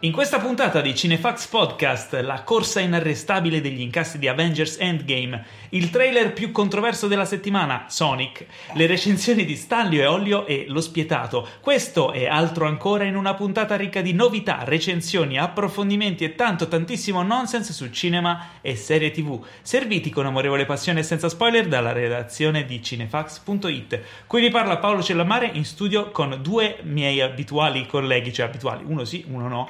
In questa puntata di Cinefax Podcast, la corsa inarrestabile degli incassi di Avengers Endgame, il trailer più controverso della settimana, Sonic, le recensioni di Stanley e Olio e Lo Spietato. Questo e altro ancora in una puntata ricca di novità, recensioni, approfondimenti e tanto tantissimo nonsense su cinema e serie tv, serviti con amorevole passione e senza spoiler dalla redazione di cinefax.it. Qui vi parla Paolo Cellamare in studio con due miei abituali colleghi, cioè abituali, uno sì, uno no.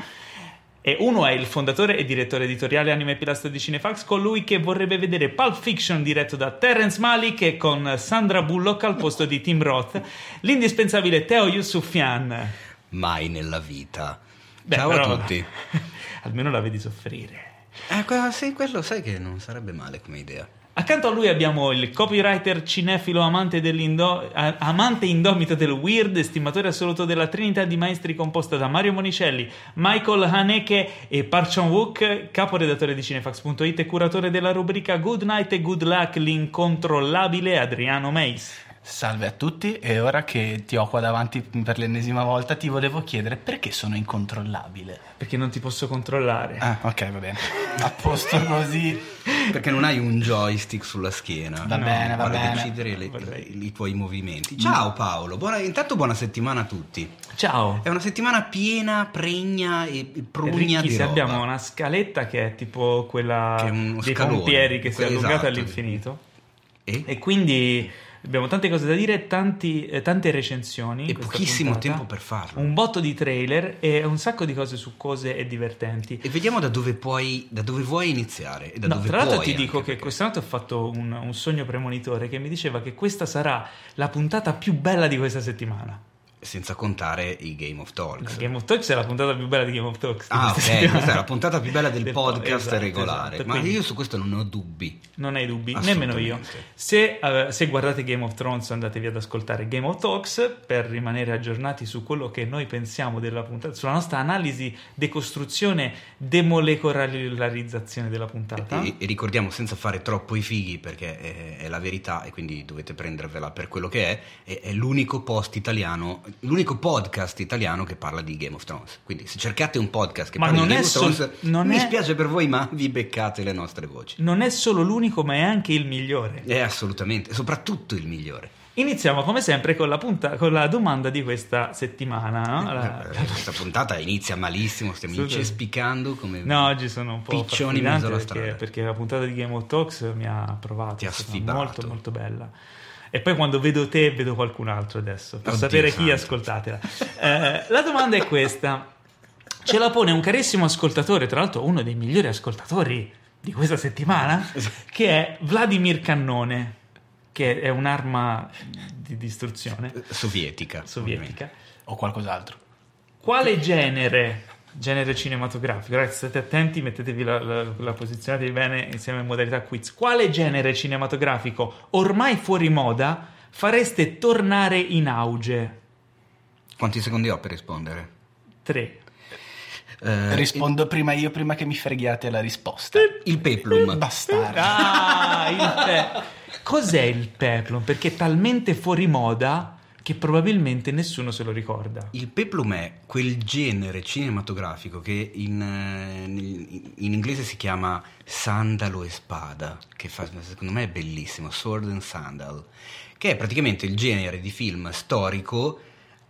E uno è il fondatore e direttore editoriale anime pilastro di Cinefax, colui che vorrebbe vedere Pulp Fiction diretto da Terence Malik e con Sandra Bullock al posto di Tim Roth, l'indispensabile Teo Yusufian. Mai nella vita. Beh, Ciao però- a tutti. Almeno la vedi soffrire. Eh, sì, quello sai che non sarebbe male come idea. Accanto a lui abbiamo il copywriter cinefilo amante, amante indomito del weird, estimatore assoluto della trinità di maestri composta da Mario Monicelli, Michael Haneke e Park Chan-wook, caporedattore di Cinefax.it e curatore della rubrica Good Night e Good Luck, l'incontrollabile Adriano Meis. Salve a tutti e ora che ti ho qua davanti per l'ennesima volta ti volevo chiedere perché sono incontrollabile. Perché non ti posso controllare. Ah, ok, va bene. A posto così. Perché non hai un joystick sulla schiena. Va bene, va per bene. decidere le- Vorrei. i tuoi movimenti. Ciao Paolo, buona- intanto buona settimana a tutti. Ciao. È una settimana piena, pregna e prugna Ricchi, di se roba. abbiamo una scaletta che è tipo quella Che è dei scalone. pompieri che si è Esatto. allungata all'infinito. E? E quindi abbiamo tante cose da dire, tanti- eh, tante recensioni. E pochissimo puntata, tempo per farlo. Un botto di trailer e un sacco di cose succose e divertenti. E vediamo da dove puoi, da dove vuoi iniziare e da No, dove tra l'altro ti dico che perché- quest'anno ho fatto un, un sogno premonitore che mi diceva che questa sarà la puntata più bella di questa settimana. Senza contare i Game of Talks. Game of Talks è la puntata più bella di Game of Talks. Ah, ok, questa è la puntata più bella del, Del podcast esatto, regolare. esatto. Ma Quindi- io su questo non ho dubbi. Non hai dubbi, nemmeno io. Se, eh, se guardate Game of Thrones, andatevi ad ascoltare Game of Talks per rimanere aggiornati su quello che noi pensiamo della puntata, sulla nostra analisi, decostruzione, demolecolarizzazione della puntata. E, e ricordiamo senza fare troppo i fighi perché è, è la verità e quindi dovete prendervela per quello che è. È, è l'unico post italiano, l'unico podcast italiano che parla di Game of Thrones. Quindi se cercate un podcast che Ma parla di Game of sol- Thrones, non mi è- spiace per voi, ma vi beccate le nostre voci. Non è solo l'unico, ma è anche il migliore. È assolutamente, soprattutto il migliore. Iniziamo come sempre con la, punta- con la domanda di questa settimana. no? La- Eh, Questa puntata inizia malissimo, stiamo Sì, incespicando come No, oggi sono un po' piccioni in mezzo alla perché, strada. perché la puntata di Game of Talks mi ha provato. Ti ha. Molto, molto bella. E poi quando vedo te, vedo qualcun altro adesso. Per Oddio sapere chi, santo. ascoltatela. Eh, la domanda è questa. Ce la pone un carissimo ascoltatore, tra l'altro uno dei migliori ascoltatori di questa settimana, che è Vladimir Cannone, che è un'arma di distruzione sovietica. sovietica. O qualcos'altro. Quale genere, genere cinematografico, ragazzi state attenti, mettetevi la, la, la posizionatevi bene insieme in modalità quiz, quale genere cinematografico ormai fuori moda fareste tornare in auge? Quanti secondi ho per rispondere? 3. Eh, Rispondo prima io, prima che mi freghiate la risposta. il peplum. Bastardo. Ah, il pe- Cos'è il peplum? Perché è talmente fuori moda che probabilmente nessuno se lo ricorda. Il peplum è quel genere cinematografico che in, eh, in inglese si chiama sandalo e spada, che fa- secondo me è bellissimo, sword and sandal, che è praticamente il genere di film storico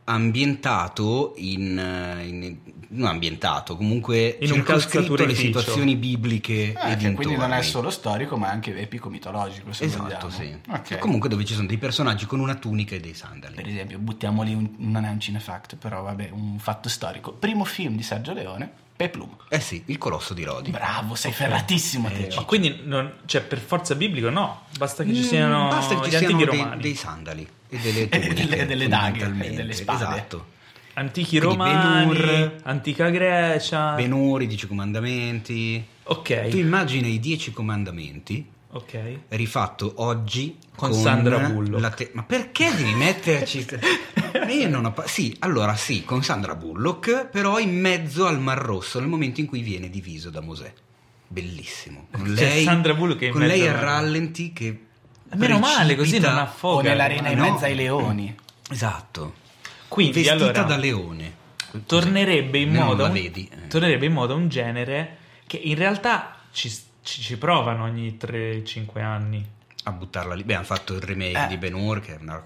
ambientato in, eh, in- non ambientato, comunque In un circoscritto le calzaturificio. situazioni bibliche Ah, e che quindi non è solo storico, ma anche epico-mitologico. Se Esatto, sì. Ok. Comunque dove ci sono dei personaggi con una tunica e dei sandali. Per esempio, buttiamoli un, non è un cinefact, però vabbè, un fatto storico. Primo film di Sergio Leone, Peplum. Eh sì, il colosso di Rodi. Bravo, sei ferratissimo te. Ma quindi non, cioè, per forza biblico no, basta che ci siano Mm, Basta che gli ci siano dei, dei sandali e delle E delle- tuniche, delle daghe, e delle spade. Esatto. Antichi Quindi romani, Ben-Hur, antica Grecia. Benuri, i dieci comandamenti. ok, Tu immagina i dieci comandamenti ok. rifatto oggi Con Sandra Bullock. la te- Ma perché devi metterci... Io non ho pa- Sì, allora sì, con Sandra Bullock, però in mezzo al Mar Rosso, nel momento in cui viene diviso da Mosè. Bellissimo. Con C'è lei, Sandra Bullock in con mezzo lei al a rallenti che... Meno male, così non O affoga. nell'arena in no. mezzo ai leoni. Esatto. Quindi, Vestita allora, da leone. tornerebbe in, moda la un, vedi, eh. tornerebbe in moda un genere che in realtà ci, ci- ci provano ogni 3-5 anni. a buttarla lì. Beh, hanno fatto il remake Eh. di Ben Hur, che è una,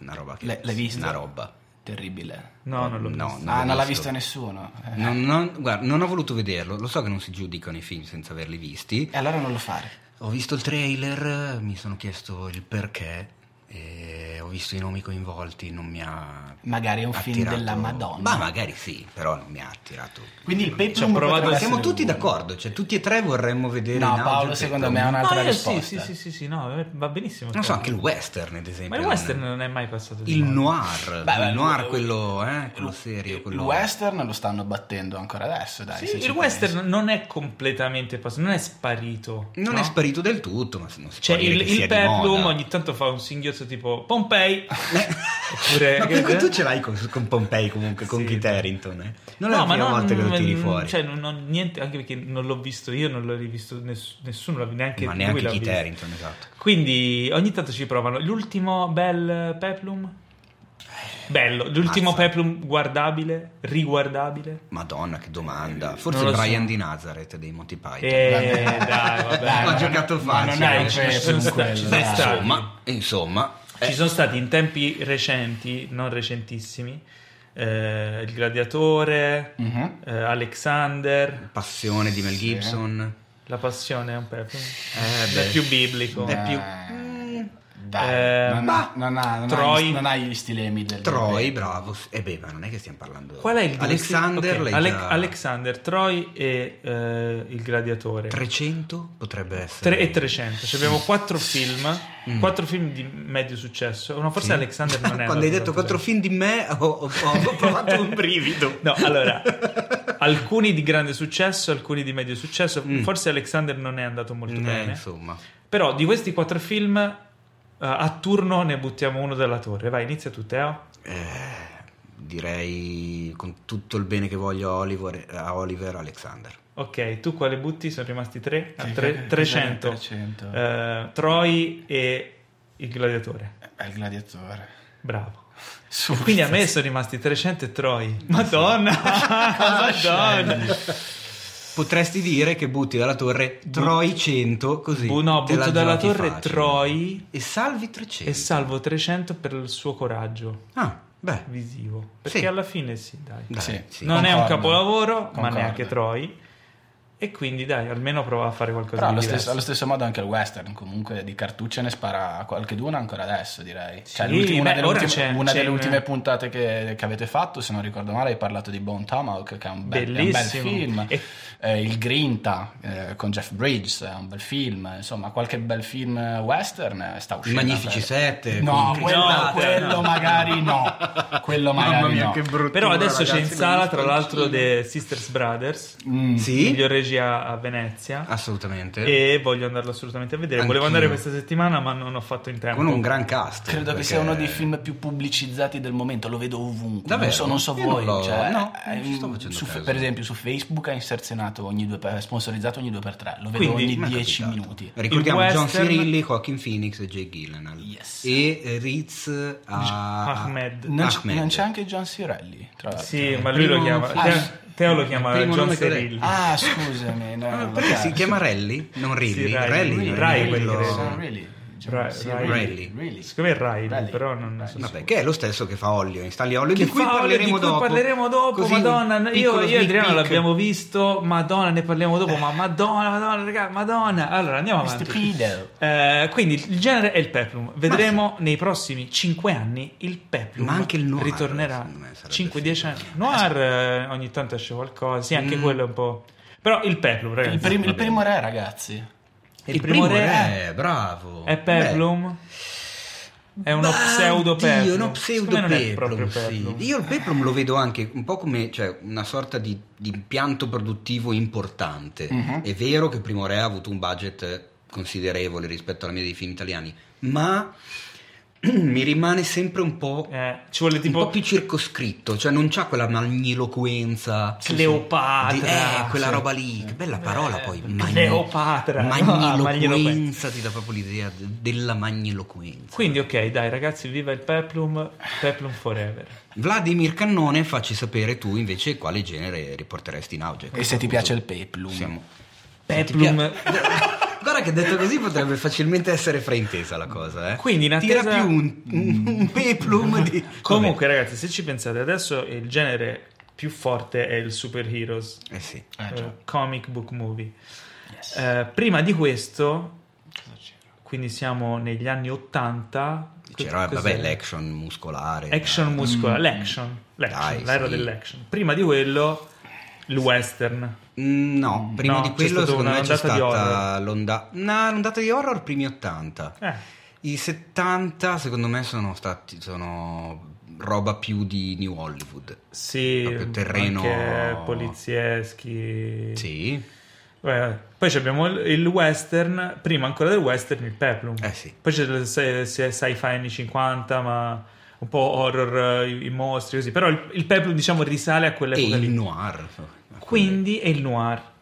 una roba che L'hai- l'hai visto? Una roba. Terribile. No, non l'ho No, visto. non ah, l'ho non l'ha visto. visto nessuno. Eh. Non, non- guarda, non ho voluto vederlo. Lo so che non si giudicano i film senza averli visti. E allora non lo fare. Ho visto il trailer, mi sono chiesto il perché. E ho visto i nomi coinvolti, non mi ha. Magari è un film attirato- della Madonna. Ma magari sì, però non mi ha attirato. Quindi il Peplum ho provato- siamo tutti uno. d'accordo, cioè tutti e tre vorremmo vedere No, Paolo, il secondo me è un'altra No, io risposta. sì, sì, sì, sì, sì, no, eh, va benissimo. Non so, anche il western, ad esempio. Ma il western non è mai passato di Il noir, Beh, beh, il noir, il- quello, eh, quello serio. Il Quello... western lo stanno battendo ancora adesso, dai. Sì, il western pensi. non è completamente passato, non è sparito. Non no? è sparito del tutto, ma non si Cioè, può dire il, che il sia di Peplum ogni tanto fa un singhiozzo tipo Pompei. Oppure, Ma comunque tu ce l'hai con, con Pompei comunque, con Sì. Kit Harington, eh? Non è no, la ma prima non, volta che lo tiri fuori. Cioè, non ho niente, anche perché non l'ho visto io, non l'ho rivisto ness- nessuno, neanche ma neanche Kit. Harington, esatto. Quindi ogni tanto ci provano. L'ultimo bel Peplum? Bello. L'ultimo Mazza. Peplum guardabile, riguardabile. Madonna, che domanda. Forse Brian so. di Nazareth dei Monty Python. Eh, dai, vabbè. Ho giocato non- ma non facile. è Peplum quello, dai. Insomma, insomma, eh, Ci sono stati in tempi recenti, non recentissimi, eh, Il Gladiatore, Mhm. eh, Alexander, Passione di Mel Sì. Gibson. La Passione è un Peplum. Eh, è beh. più biblico. È più- Eh, Mm, Dai, Eh, non, ha, non, ha, non, Troy. ha, gli- non ha gli stilemi del Troy, del- bravo. E beh, ma non è che stiamo parlando. Qual è il Alexander, ok, l'hai Ale- già- Alexander, Troy e eh, Il Gladiatore. 300 potrebbe essere. 3 e 300. Cioè abbiamo quattro film, quattro film di medio successo. No, forse Mm. Sì. Alexander non è Quando hai detto quattro tanto film di me, ho, ho- ho provato un brivido. No, allora, alcuni di grande successo, alcuni di medio successo. Mm. Forse Alexander non è andato molto Eh, bene. insomma. Però di questi quattro film, eh, a turno ne buttiamo uno dalla torre. Vai, inizia tu, Teo. Eh, direi con tutto il bene che voglio a Oliver, a Oliver Alexander. Ok, tu quale butti? Sono rimasti tre? Ah, tre- che- 300. 300. Eh, Troy e il gladiatore. È il gladiatore. Bravo. Quindi a me sono rimasti 300 e Troy. Madonna! Madonna! Potresti dire che butti dalla torre Troy 100 così. Bu- no, butto dalla torre facile. Troy e salvi 300. e salvo 300 per il suo coraggio Ah, beh. visivo. Perché Sì. alla fine sì, dai. Dai, Sì. sì. non è un concordo. capolavoro, ma Concordo. neanche Troy. E quindi dai, almeno prova a fare qualcosa Però di allo diverso. stesso, allo stesso modo anche il western, comunque di cartucce ne spara qualche d'una ancora adesso, direi. Cioè, Sì, una beh, delle, ora ultime, c'è- una c'è delle ultime puntate che, che avete fatto, se non ricordo male, hai parlato di Bone Tomahawk, che è un bel, è un bel Bellissimo. film. E- Eh, il Grinta eh, con Jeff Bridges è un bel film. Insomma, qualche bel film western eh, sta I uscendo. Magnifici per- Sette. No, con- quello, No, quello no. magari no. Quello magari Mamma mia, no. che brutto. Però adesso c'è in ragazzi, sala, tra l'altro, The Sisters Brothers, Mm. Sì, miglior regia a Venezia. assolutamente. E voglio andarlo assolutamente a vedere. Volevo Anch'io. andare questa settimana, ma non ho fatto in tempo. Con un gran cast. Credo che perché- sia uno dei film più pubblicizzati del momento, lo vedo ovunque. Davvero? Non so, non so voi. non cioè, no, eh, non ci sto facendo su- caso. per esempio, su Facebook ha inserzionato ogni due per, sponsorizzato ogni due per tre. Lo vedo Quindi- ogni Mi è 10 capitato. minuti. Ricordiamo Il John western- Cirilli, Joaquin Phoenix e Jay Gyllenhaal. Yes. E Riz a... Ahmed. Non, Ahmed. non c'è anche John Cirelli, tra l'altro. Sì, ma lui lo chiama. Ah, Teo- lo chiama primo John Cirilli. Ah, scusami. no, Ah, si chiama Rally? Non Riley. Sì, Riley. Rally, Riley, non Riley, è quello... Riley. John Ra- C. Riley. Riley. Riley. Secondo me è Riley, Riley. però non so. Riley. Vabbè, che è lo stesso che fa Olio in Stanley Olio, Che di cui parleremo di cui dopo. parleremo dopo, Così madonna. Io, e Adriano peek. l'abbiamo visto, madonna, ne parliamo dopo, ma madonna, madonna, raga, madonna. Allora, andiamo avanti. Eh, quindi il genere è il peplum. Vedremo nei prossimi 5 anni il peplum. Ma anche il noir, ritornerà. secondo me, sarebbe 5-10 anni. figo. Noir eh, ogni tanto esce qualcosa. Sì, anche Mm. quello è un po'. Però il peplum, ragazzi. Il, prim- il primo re, ragazzi. Il primo re re, bravo. è peplum. È uno Beh, pseudo oddio, peplum. uno pseudo proprio peplum, sì. peplum. Io il peplum lo vedo anche un po' come cioè, una sorta di, di impianto produttivo importante. Mhm. È vero che Primo Re ha avuto un budget considerevole rispetto alla media dei film italiani, ma mi rimane sempre un po', Eh, ci vuole un tipo po' più circoscritto, cioè non c'ha quella magniloquenza. Cleopatra. Di- eh, quella Sì. roba lì, che bella parola poi. Cleopatra. No, Magniloquenza, ti dà proprio l'idea de- della magniloquenza. Quindi ok, dai ragazzi, viva il Peplum, Peplum forever. Vladimir Cannone, facci sapere tu invece quale genere riporteresti in auge. E se ti piace il peplum. Siamo... Peplum. Guarda che detto così potrebbe facilmente essere fraintesa la cosa, eh. Quindi in Tira attesa- più un, un, un peplum di... Comunque ragazzi, se ci pensate, adesso il genere più forte è il superheroes, Eh sì. Eh, eh, comic book movie. Yes. Eh, prima di questo, quindi siamo negli anni 80. C'era, cos'è? vabbè, l'action muscolare. Action muscolare, l'action, l'action, Dai, l'era sì. dell'action. Prima di quello, il western. Mm, No, prima No, di quello secondo me c'è stata l'onda... No, l'ondata di horror primi 80. Eh, I 70 secondo me sono stati sono roba più di New Hollywood. sì, Proprio terreno- anche polizieschi. Sì. Beh, poi abbiamo il il western, prima ancora del western il peplum. Eh sì. Poi c'è il sci- sci- sci-fi anni 50, ma un po' horror, eh, i, mostri così. Però il, il peplum diciamo risale a E quell'epoca il lì. noir. Quindi è il noir.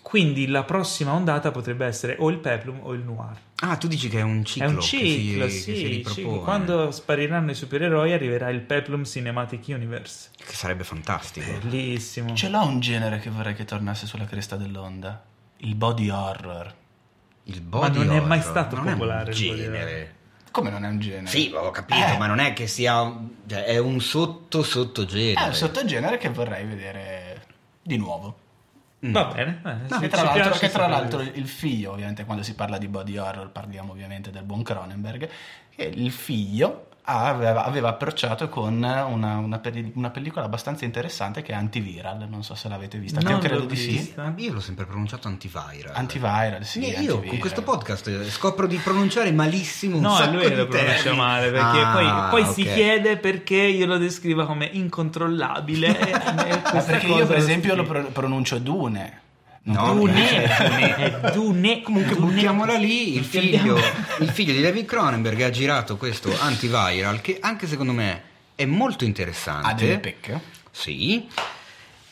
Quindi la prossima ondata potrebbe essere o il peplum o il noir. Ah, tu dici che è un ciclo È un che ciclo, si, sì. che si ciclo. Quando spariranno i supereroi arriverà il peplum Cinematic Universe. Che sarebbe fantastico. Bellissimo. Ce l'ho un genere che vorrei che tornasse sulla cresta dell'onda. Il body horror. Il body non è mai horror stato non popolare È il un genere. Come non è un genere? Sì, ho capito, Eh. ma non è che sia cioè, è un sotto sottogenere. È un sottogenere che vorrei vedere di nuovo. Mm. Va bene. eh, No, che tra, piace che tra l'altro il figlio, ovviamente quando si parla di body horror parliamo ovviamente del buon Cronenberg, che il figlio aveva, aveva approcciato con una, una pelli- una pellicola abbastanza interessante che è Antiviral, non so se l'avete vista, Non io credo l'ho di sì. io l'ho sempre pronunciato antiviral. Antiviral, sì. Io antiviral. con questo podcast scopro di pronunciare malissimo un No, sacco lui lo pronuncia male perché Ah, poi, poi si ok. chiede perché io lo descriva come incontrollabile. e- e perché io per esempio lo pronuncio Dune. No, Dune, è Dune. Comunque Dune. buttiamola lì, il figlio, il figlio di David Cronenberg ha girato questo antiviral che anche secondo me è molto interessante. Ha delle pecche. Sì.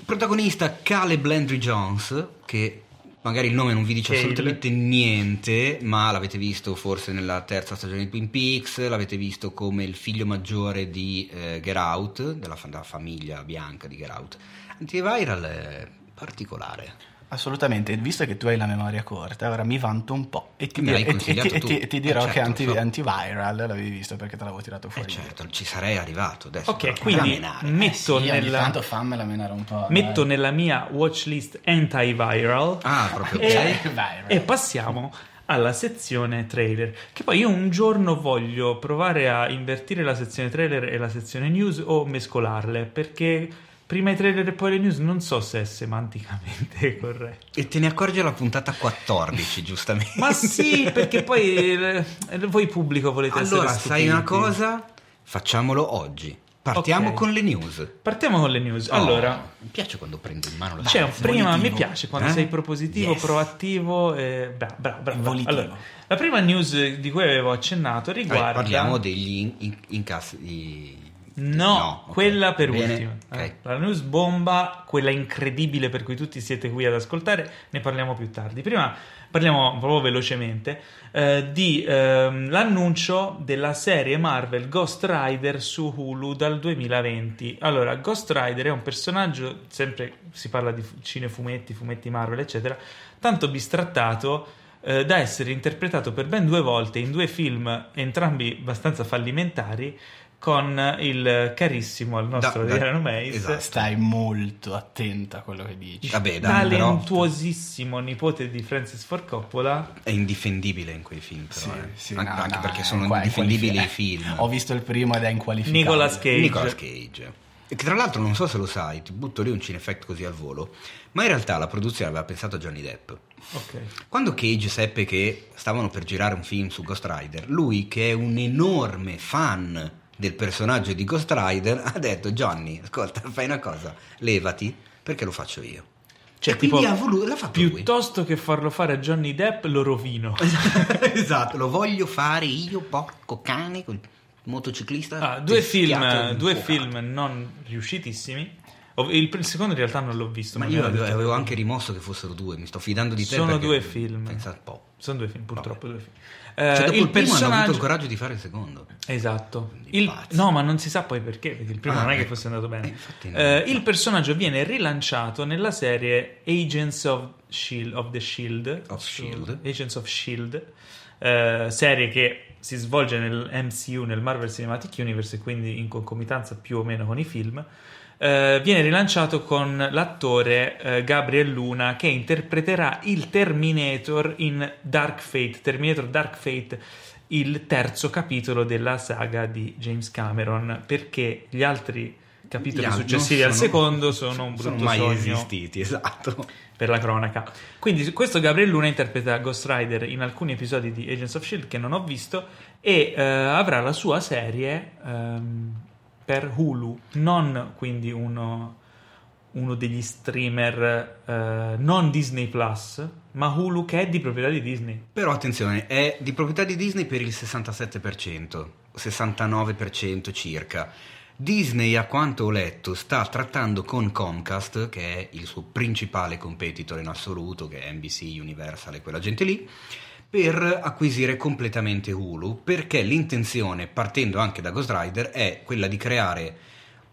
Protagonista Caleb Landry Jones, che magari il nome non vi dice Cale. assolutamente niente, ma l'avete visto forse nella terza stagione di Twin Peaks, l'avete visto come il figlio maggiore di eh, Get Out, della, della famiglia bianca di Get Out. Antiviral è particolare. Assolutamente, visto che tu hai la memoria corta, ora mi vanto un po' e ti, e ti- e ti- e ti- dirò Eh, che certo, anti- so. antiviral l'avevi visto perché te l'avevo tirato Eh fuori. certo, ci sarei arrivato adesso. Ok, quindi metto, Sì, ogni nella, tanto fammela menare un po'. metto nella mia watchlist antiviral Ah, proprio ok. e, e passiamo alla sezione trailer. Che poi io un giorno voglio provare a invertire la sezione trailer e la sezione news o mescolarle perché prima i trailer e poi le news non so se è semanticamente corretto. E te ne accorgi alla puntata 14, giustamente. Ma sì, perché poi eh, voi pubblico volete Allora, essere sai una cosa? Facciamolo oggi. Partiamo Ok. con le news. Partiamo con le news. Oh, Allora, mi piace quando prendo in mano la sei prima, mi volitivo. piace quando Eh? sei propositivo, Yes. proattivo e bravo, bravo, bravo. Volitivo. Allora, la prima news di cui avevo accennato riguarda parliamo degli in- in- incassi di... No, ok. quella per Bene, ultima. ok. Eh, La news bomba, quella incredibile per cui tutti siete qui ad ascoltare, ne parliamo più tardi. Prima parliamo proprio velocemente eh, di ehm, l'annuncio della serie Marvel Ghost Rider su Hulu dal 2020. Allora, Ghost Rider è un personaggio, sempre si parla di fu- cinefumetti, fumetti Marvel, eccetera, tanto bistrattato eh, da essere interpretato per ben due volte in due film, entrambi abbastanza fallimentari, con il carissimo al nostro Da- Adriano Meis, esatto. Stai molto attenta a quello che dici. Vabbè, dai, però talentuosissimo nipote di Francis Ford Coppola. è indifendibile in quei film, però, Sì, eh. sì, An- no, anche no, perché sono indifendibili i film. Ho visto il primo ed è inqualificabile. Nicolas Cage. Nicolas Cage. E che tra l'altro non so se lo sai, ti butto lì un cinefact così al volo, ma in realtà la produzione aveva pensato a Johnny Depp. Ok. Quando Cage seppe che stavano per girare un film su Ghost Rider, lui che è un enorme fan del personaggio di Ghost Rider ha detto Johnny, ascolta, fai una cosa, levati perché lo faccio io. Cioè, E quindi tipo, ha voluto, l'ha fatto lui. piuttosto che farlo fare a Johnny Depp, lo rovino. esatto, lo voglio fare io, porco cane. col- motociclista. Ah, due film, due film non riuscitissimi. Il, il secondo in realtà non l'ho visto. Ma io avevo, avevo anche rimosso che fossero due, mi sto fidando di te. Sono due film. Pensa un po'. Sono due film, purtroppo due film. Cioè, Eh, dopo il, il primo hanno avuto personaggio... il coraggio di fare il secondo. Esatto. Il-. No, ma non si sa poi perché, perché il primo Ah, non è che eh. fosse andato bene. Eh. Eh, il personaggio viene rilanciato nella serie Agents of, Shield, of the Shield. Of Shield. Agents of Shield. eh, serie che si svolge nel MCU, nel Marvel Cinematic Universe, e quindi in concomitanza più o meno con i film. Eh, viene rilanciato con l'attore eh, Gabriel Luna che interpreterà il Terminator in Dark Fate, Terminator Dark Fate, il terzo capitolo della saga di James Cameron, perché gli altri capitoli Gli successivi non al sono- secondo sono un sono brutto mai sogno esistiti, esatto. per la cronaca. Quindi questo Gabriel Luna interpreta Ghost Rider in alcuni episodi di Agents of Shield che non ho visto e eh, avrà la sua serie ehm, per Hulu, non quindi uno, uno degli streamer eh, non Disney Plus, ma Hulu che è di proprietà di Disney. Però attenzione, è di proprietà di Disney per il 67%, 69% circa. Disney, a quanto ho letto, sta trattando con Comcast, che è il suo principale competitor in assoluto, che è NBC, Universal e quella gente lì, per acquisire completamente Hulu, perché l'intenzione, partendo anche da Ghost Rider, è quella di creare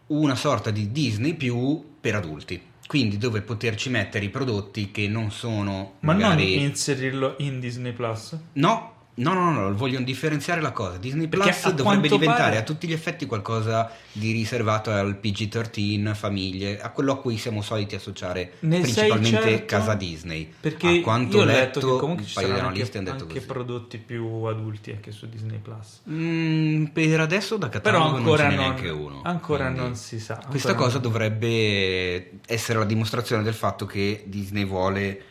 una sorta di Disney più per adulti. Quindi dove poterci mettere i prodotti che non sono Ma magari... non inserirlo in Disney Plus. No, no, no, no, no, vogliono differenziare la cosa. Disney Perché Plus a dovrebbe diventare pare- a tutti gli effetti qualcosa di riservato al PG-13, famiglie, a quello a cui siamo soliti associare Ne principalmente certo? casa Disney. Perché a quanto ho letto, letto che comunque un ci paio di saranno analisti anche, hanno detto anche prodotti più adulti anche su Disney Plus. Mm, per adesso da catalogo non ce n'è non, neanche uno. ancora non si sa. Questa cosa non- dovrebbe essere la dimostrazione del fatto che Disney vuole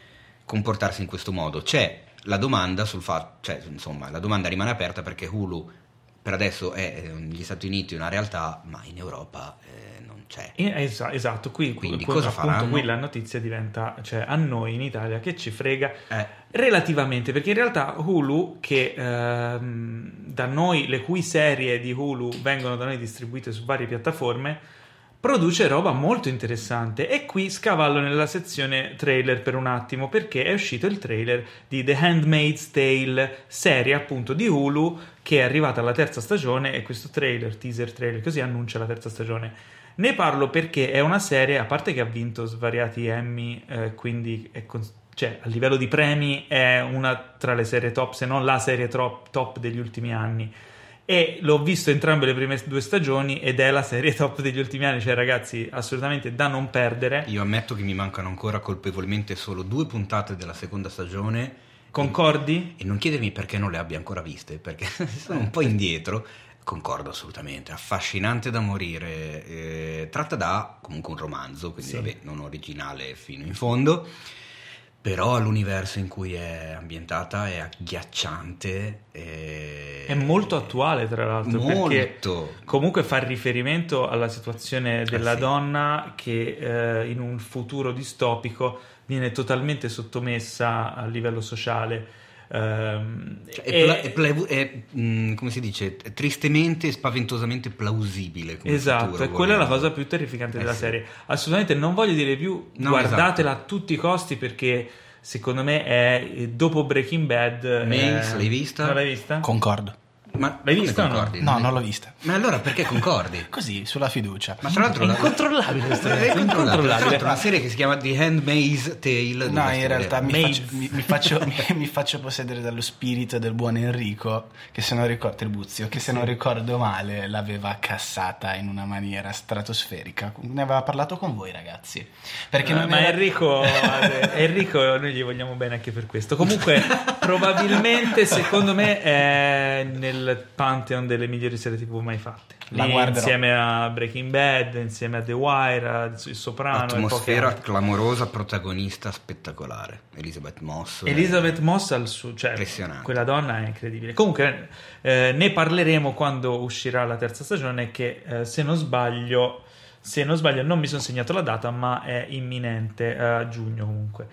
comportarsi in questo modo. C'è la domanda sul fatto, cioè insomma, la domanda rimane aperta perché Hulu per adesso è eh, negli Stati Uniti una realtà, ma in Europa eh, non c'è. Eh, esa- esatto, qui, Quindi qui- cosa appunto, faranno? qui la notizia diventa, cioè a noi in Italia che ci frega Eh, relativamente, perché in realtà Hulu, che ehm, da noi, le cui serie di Hulu vengono da noi distribuite su varie piattaforme, produce roba molto interessante e qui scavallo nella sezione trailer per un attimo perché è uscito il trailer di The Handmaid's Tale, serie appunto di Hulu che è arrivata alla terza stagione e questo trailer, teaser trailer, così annuncia la terza stagione. Ne parlo perché è una serie, a parte che ha vinto svariati Emmy, eh, quindi con- cioè, a livello di premi è una tra le serie top, se non la serie top, top degli ultimi anni. E l'ho visto entrambe le prime due stagioni ed è la serie top degli ultimi anni, cioè ragazzi, assolutamente da non perdere. io ammetto che mi mancano ancora colpevolmente solo due puntate della seconda stagione. Concordi? E non chiedermi perché non le abbia ancora viste, perché sono un po' indietro. Concordo assolutamente, affascinante da morire. eh, tratta da comunque un romanzo, quindi Sì. vabbè, non originale fino in fondo. Però l'universo in cui è ambientata è agghiacciante. e- È molto attuale, tra l'altro, Molto. comunque fa riferimento alla situazione della Eh sì. donna che eh, in un futuro distopico viene totalmente sottomessa a livello sociale. Ehm, Cioè, e- è, pla- è pla- è, mm, come si dice, è tristemente e spaventosamente plausibile. come Esatto, futuro, quella è la cosa più terrificante Eh della sì. serie. Assolutamente non voglio dire più, No, guardatela esatto. a tutti i costi perché secondo me è dopo Breaking Bad. Mace, eh, l'hai vista? Non l'hai vista? Concordo. Ma L'hai vista o no? No, non l'ho vista. Ma allora perché concordi? Così, sulla fiducia. Ma tra l'altro È la- incontrollabile questa È incontrollabile. una serie che si chiama The Handmaid's Tale. No, in realtà mi faccio, mi, mi faccio, mi- mi faccio possedere dallo spirito del buon Enrico, che se non ricordo, Tribuzio, che se non ricordo male l'aveva cassata in una maniera stratosferica. Ne aveva parlato con voi, ragazzi. Perché Eh, non ma era- Enrico, eh, Enrico, noi gli vogliamo bene anche per questo. Comunque, probabilmente, secondo me, è nel pantheon delle migliori serie TV mai fatte. Lì, insieme a Breaking Bad, insieme a The Wire, a Il Soprano. Atmosfera clamorosa, protagonista spettacolare. Elizabeth Moss. Elizabeth Moss al suo, cioè Impressionante. quella donna è incredibile. Comunque, eh, ne parleremo quando uscirà la terza stagione. Che eh, se non sbaglio, se non sbaglio, non mi sono segnato la data, ma è imminente eh, a giugno comunque.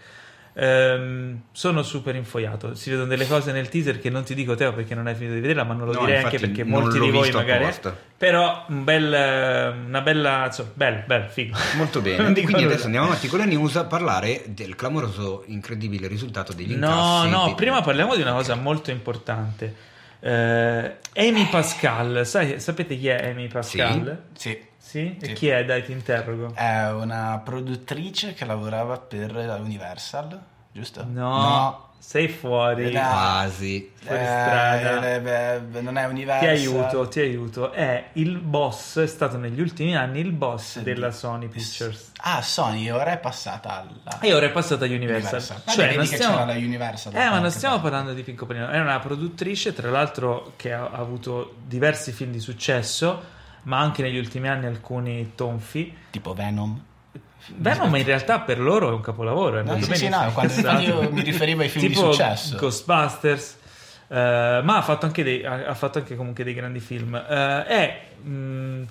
Ehm, sono super infoiato. Si vedono delle cose nel teaser che non ti dico Teo perché non hai finito di vederla, ma non lo No, direi anche perché molti di voi magari. apposta. Però un bel, una bella, insomma, bel, bel, figo. Molto bene. Quindi nulla. adesso andiamo avanti con la news a parlare del clamoroso, incredibile risultato degli No, incassi. no, di- prima parliamo di una cosa molto importante. Eh, Amy Pascal, sai, sapete chi è Amy Pascal? Sì. Sì? E Sì. chi è? Dai, ti interrogo. È una produttrice che lavorava per Universal, giusto? No, sei fuori. Dai. Quasi. fuori Eh, strada. eh, beh, non è Ti Universal. aiuto, ti aiuto. È il boss, è stato negli ultimi anni il boss Sì. della Sony Pictures. Ah, Sony ora è passata alla E ora è passata agli Universal. Universal. Cioè, Vabbè, non vedi che stiamo... c'era la Universal. Eh, ma non stiamo parte. parlando di Pinco Panino. È una produttrice, tra l'altro, che ha, ha avuto diversi film di successo, ma anche negli ultimi anni alcuni tonfi. Tipo Venom. Venom in realtà per loro è un capolavoro. È No, sì, sì, no, quando- Esatto. io mi riferivo ai film di tipo successo. Ghostbusters. eh, ma ha fatto anche dei, ha fatto anche comunque dei grandi film. Eh, è mh,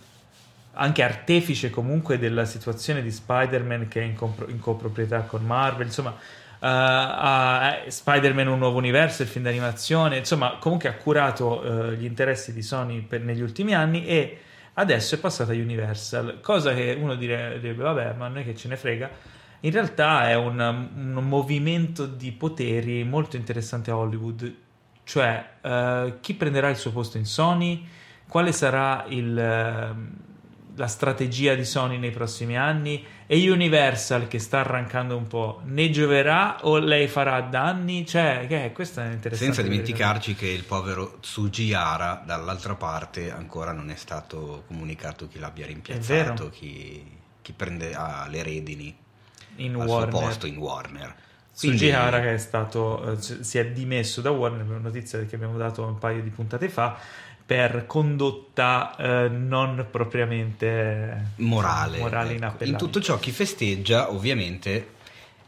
anche artefice comunque della situazione di Spider-Man che è in, compro- in coproprietà con Marvel. Insomma, eh, Spider-Man un nuovo universo, il film d'animazione. Insomma, comunque ha curato gli interessi di Sony per- negli ultimi anni e adesso è passata Universal. Cosa che uno dire- direbbe, vabbè, ma noi che ce ne frega. In realtà è un, un movimento di poteri molto interessante a Hollywood, cioè eh, chi prenderà il suo posto in Sony, quale sarà il, ehm, la strategia di Sony nei prossimi anni e Universal che sta arrancando un po', ne gioverà o lei farà danni? Cioè, che è, questa è interessante. Senza dimenticarci che il povero Tsujihara dall'altra parte ancora non è stato comunicato chi l'abbia rimpiazzato, chi, chi prende ah, le redini in al Warner. suo posto in Warner. Sugihara che è stato, eh, si è dimesso da Warner, per una notizia che abbiamo dato un paio di puntate fa, per condotta eh, non propriamente morale. morale ecco. In tutto ciò chi festeggia ovviamente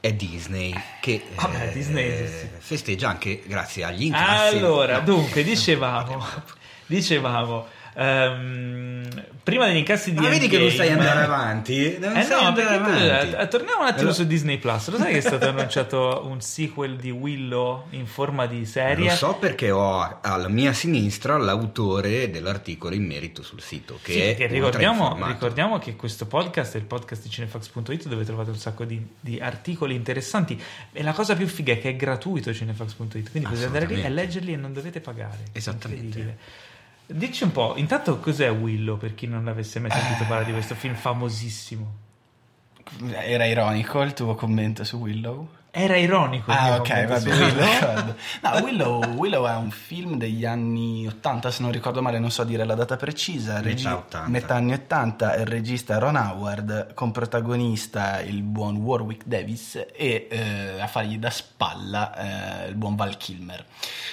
è Disney che Vabbè, eh, Disney, sì, sì. festeggia anche grazie agli incassi. Allora, No. dunque, dicevamo, dicevamo, ehm, prima degli incassi di Ma vedi che non stai andare avanti? Non Eh stai no, perché tu- avanti. eh, torniamo un attimo Allora- su Disney Plus. Lo sai che è stato annunciato un sequel di Willow in forma di serie? Lo so perché ho alla mia sinistra l'autore dell'articolo in merito sul sito, che Sì, ultra ricordiamo, ricordiamo che questo podcast è il podcast di cinefax.it dove trovate un sacco di, di articoli interessanti e la cosa più figa è che è gratuito cinefax.it quindi potete andare lì e leggerli e non dovete pagare Esattamente. Incredibile. Dici un po' intanto cos'è Willow per chi non avesse mai sentito parlare di questo film famosissimo Era ironico il tuo commento su Willow? Era ironico il Ah, ok, va bene. Willow. No, Willow, Willow è un film degli anni 80, se non ricordo male, non so dire la data precisa. Metà 80. metà anni 80, il regista Ron Howard, con protagonista il buon Warwick Davis e eh, a fargli da spalla eh, il buon Val Kilmer.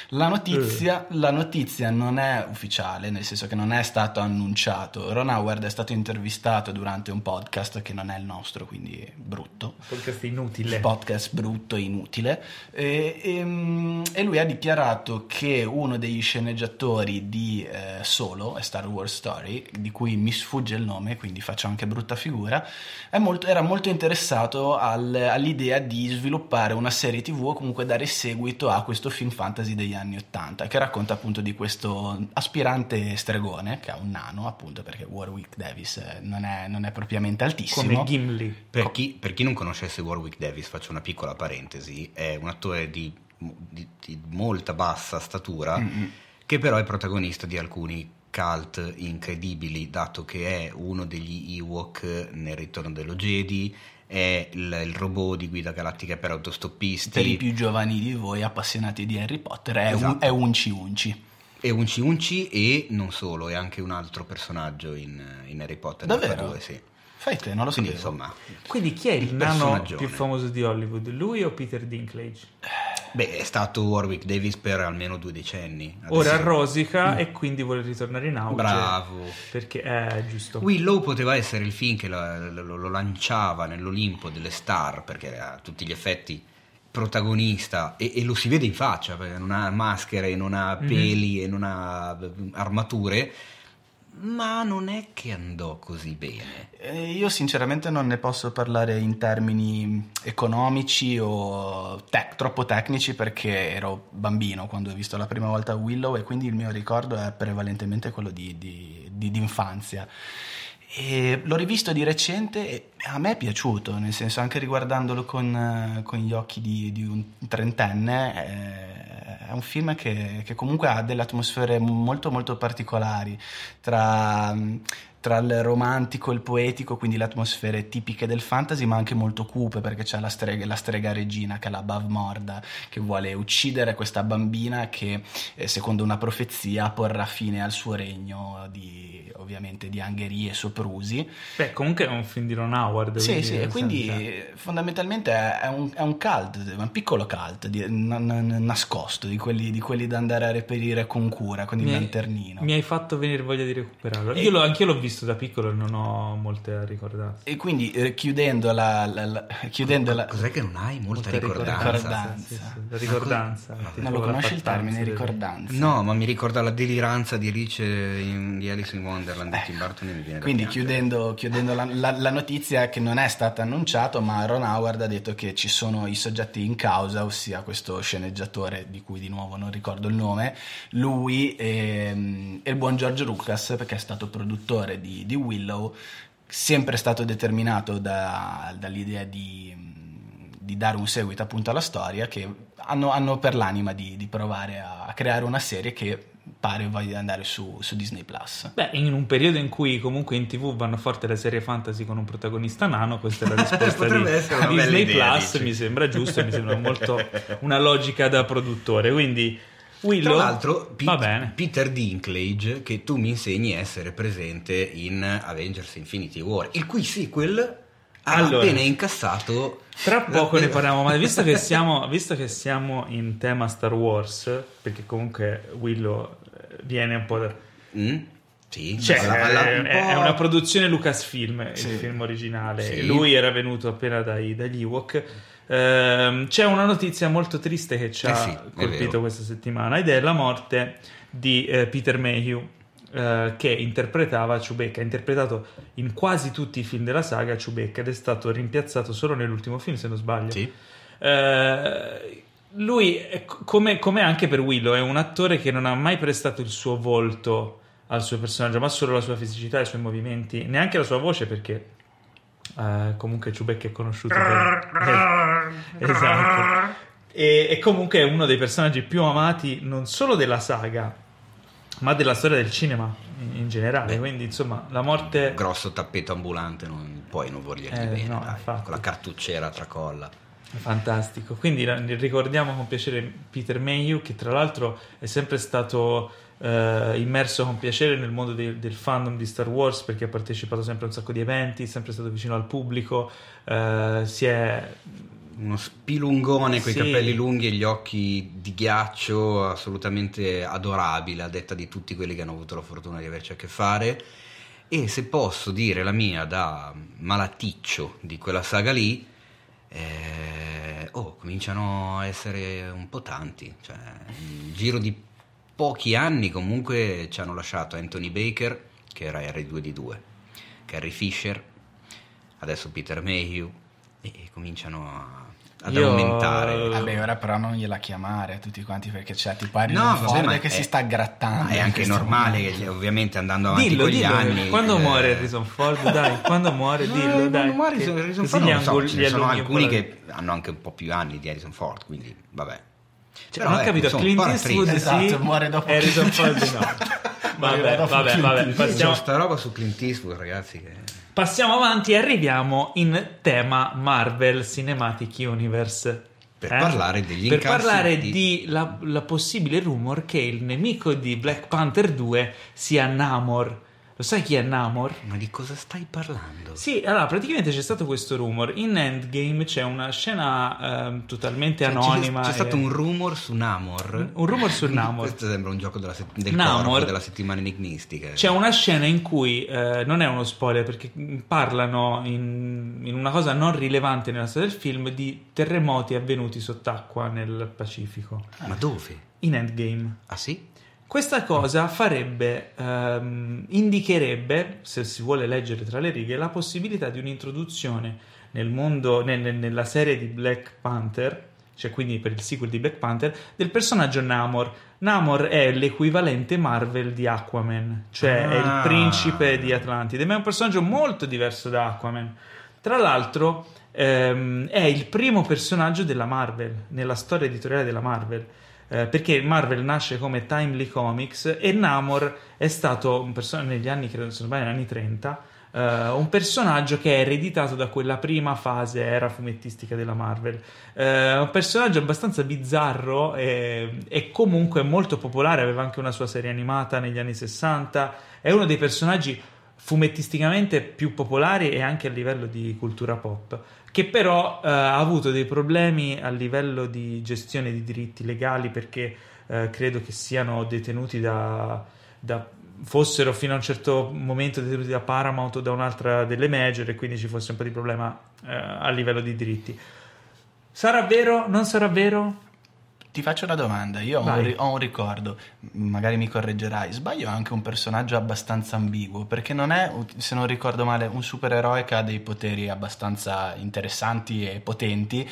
La notizia, Eh. la notizia non è ufficiale, nel senso che non è stato annunciato. Ron Howard è stato intervistato durante un podcast che non è il nostro, quindi brutto podcast inutile podcast brutto e inutile. E, e- e lui ha dichiarato che uno degli sceneggiatori di eh, Solo, A Star Wars Story, di cui mi sfugge il nome, quindi faccio anche brutta figura, è molto- era molto interessato al- all'idea di sviluppare una serie tv o comunque dare seguito a questo film fantasy degli anni 80 che racconta appunto di questo aspirante stregone che ha un nano appunto perché Warwick Davis eh, non è, non è propriamente altissimo. Come Gimli. Per chi, per chi non conoscesse Warwick Davis, faccio una piccola parentesi, è un attore di, di- di molta bassa statura, Mm-mm. che però è protagonista di alcuni cult incredibili, dato che è uno degli Ewok nel Ritorno dello Jedi, è il, il robot di guida galattica per autostoppisti, per i più giovani di voi appassionati di Harry Potter è, un, Esatto. è Unci Unci. è Unci Unci e non solo, è anche un altro personaggio in, in Harry Potter. Davvero? due, sì. Fai te, non lo Quindi sapevo. insomma, quindi chi è il, Il nano più famoso di Hollywood lui o Peter Dinklage? beh, è stato Warwick Davis per almeno due decenni. ora rosica e quindi vuole ritornare in auge Bravo. perché è giusto Willow poteva essere il film che la- lo, lo lanciava nell'Olimpo delle star perché era a tutti gli effetti protagonista e, e lo si vede in faccia perché non ha maschere, non ha Mhm. peli e non ha armature ma non è che andò così bene. Eh, io sinceramente non ne posso parlare in termini economici o tec- troppo tecnici perché ero bambino quando ho visto la prima volta Willow e quindi il mio ricordo è prevalentemente quello di, di, di, di infanzia. E l'ho rivisto di recente e a me è piaciuto, nel senso anche riguardandolo con, con gli occhi di, di un trentenne, eh, è un film che, che, comunque ha delle atmosfere molto molto particolari tra tra il romantico e il poetico, quindi le atmosfere tipiche del fantasy, ma anche molto cupe, perché c'è la strega, la strega regina, che è la Bavmorda, che vuole uccidere questa bambina che, eh, secondo una profezia, porrà fine al suo regno di, ovviamente, di angherie e soprusi. Beh, comunque è un film di Ron Howard. Sì, sì, e quindi cioè. fondamentalmente è un, è un, cult, un piccolo cult di, n- n- nascosto, di quelli, di quelli, da andare a reperire con cura, con mi il lanternino. Mi hai fatto venire voglia di recuperarlo. E... Io l'ho, anch'io l'ho visto visto da piccolo e non ho molte ricordanze. E quindi eh, chiudendo la, la, la, chiudendo la... Cos'è che non hai molta, molta ricordanza? ricordanza. Sì, sì, la ricordanza. Ma, non lo conosci il termine ricordanza? No, ma mi ricorda la deliranza di Alice in, di Alice in Wonderland di Tim Burton e mi viene Quindi chiudendo, chiudendo la, notizia che non è stata annunciato, ma Ron Howard ha detto che ci sono i soggetti in causa, ossia questo sceneggiatore di cui di nuovo non ricordo il nome, lui e, e il buon George Lucas perché è stato produttore di, di Willow, sempre stato determinato da, dall'idea di, di, dare un seguito appunto alla storia, che hanno, hanno per l'anima di, di, provare a creare una serie che pare voglia andare su, su, Disney Plus. Beh, in un periodo in cui comunque in tv vanno forte le serie fantasy con un protagonista nano, questa è la risposta di, Disney idea, Plus, dici. mi sembra giusto, mi sembra molto una logica da produttore, quindi Willow. Tra l'altro, Pete, Peter Dinklage, che tu mi insegni a essere presente in Avengers Infinity War, il cui sequel ha allora, appena incassato. Tra poco ne parliamo, ma visto che, siamo, visto che siamo in tema Star Wars, perché comunque Willow eh, viene un po' da. Mm? Sì, cioè, alla, alla, un è, una produzione Lucasfilm, sì. il film originale. Sì. Lui era venuto appena dai, dagli Ewok Ehm, c'è una notizia molto triste che ci ha eh sì, colpito questa settimana ed è la morte di eh, Peter Mayhew. Uh, che interpretava Chewbacca, ha interpretato in quasi tutti i film della saga Chewbacca ed è stato rimpiazzato solo nell'ultimo film, se non sbaglio. Sì. Uh, lui, come, come, anche per Willow, è un attore che non ha mai prestato il suo volto al suo personaggio, ma solo la sua fisicità, i suoi movimenti, neanche la sua voce, perché Uh, comunque Chewbacca è conosciuto per... eh, esatto. E, e, comunque è uno dei personaggi più amati non solo della saga, ma della storia del cinema in, in generale. Beh, Quindi, insomma, la morte. Grosso tappeto ambulante, non, poi non vogliergli eh, bene, no, dai, con la cartucciera tracolla. Fantastico. Quindi ricordiamo con piacere Peter Mayhew, che tra l'altro è sempre stato eh, immerso con piacere nel mondo de- del fandom di Star Wars perché ha partecipato sempre a un sacco di eventi, è sempre stato vicino al pubblico, eh, si è uno spilungone con i capelli lunghi e gli occhi di ghiaccio, assolutamente adorabile, a detta di tutti quelli che hanno avuto la fortuna di averci a che fare. E se posso dire la mia da malaticcio di quella saga lì, eh, oh, cominciano a essere un po' tanti. Cioè, in giro di pochi anni comunque ci hanno lasciato Anthony Baker, che era R2D2, Carrie Fisher, adesso Peter Mayhew, e cominciano a ad Io... aumentare. Vabbè, ora però non gliela chiamare a tutti quanti perché c'è tipo Harrison no, Ford che è, si sta grattando. È anche normale che ovviamente andando avanti dillo, con gli dillo, anni. Quando eh... muore Harrison Ford, dai, quando muore, dillo, no, dai. Quando muore Harrison Ford, non so, ce ne sono alcuni che hanno anche un po' più anni di Harrison Ford, quindi vabbè. Cioè, non ho capito, insomma, Clint Eastwood esatto, sì, muore dopo Harrison Ford no. vabbè, vabbè, vabbè, passiamo... sta roba su Clint Eastwood, ragazzi, che... Passiamo avanti e arriviamo in tema Marvel Cinematic Universe. Per eh? parlare degli Per parlare di, di la, la possibile rumor che il nemico di Black Panther 2 sia Namor lo sai chi è Namor? Ma di cosa stai parlando? Sì, allora praticamente c'è stato questo rumor. In Endgame c'è una scena eh, totalmente cioè, anonima. C'è, c'è e... stato un rumor su Namor. Un rumor su Namor. Questo sembra un gioco della se- del Namor, della settimana enigmistica. C'è una scena in cui eh, non è uno spoiler perché parlano in, in, una cosa non rilevante nella storia del film di terremoti avvenuti sott'acqua nel Pacifico. Ma dove? In Endgame. Ah sì? Questa cosa farebbe, ehm, indicherebbe, se si vuole leggere tra le righe, la possibilità di un'introduzione nel mondo, nel- nella serie di Black Panther, cioè quindi per il sequel di Black Panther, del personaggio Namor. Namor è l'equivalente Marvel di Aquaman, cioè è il Ah. principe di Atlantide, ma è un personaggio molto diverso da Aquaman. Tra l'altro, ehm, è il primo personaggio della Marvel, nella storia editoriale della Marvel. Eh, perché Marvel nasce come Timely Comics e Namor è stato un personaggio negli anni, credo, se non sbaglio, anni 30, eh, un personaggio che è ereditato da quella prima fase era fumettistica della Marvel. Eh, un personaggio abbastanza bizzarro e, e comunque molto popolare, aveva anche una sua serie animata negli anni 60, è uno dei personaggi fumettisticamente più popolari e anche a livello di cultura pop, che però eh, ha avuto dei problemi a livello di gestione di diritti legali perché eh, credo che siano detenuti da, da- fossero fino a un certo momento detenuti da Paramount o da un'altra delle major e quindi ci fosse un po' di problema eh, a livello di diritti. Sarà vero? Non sarà vero? Ti faccio una domanda, io ho un, ho un ricordo, magari mi correggerai, sbaglio è anche un personaggio abbastanza ambiguo, perché non è, se non ricordo male, un supereroe che ha dei poteri abbastanza interessanti e potenti,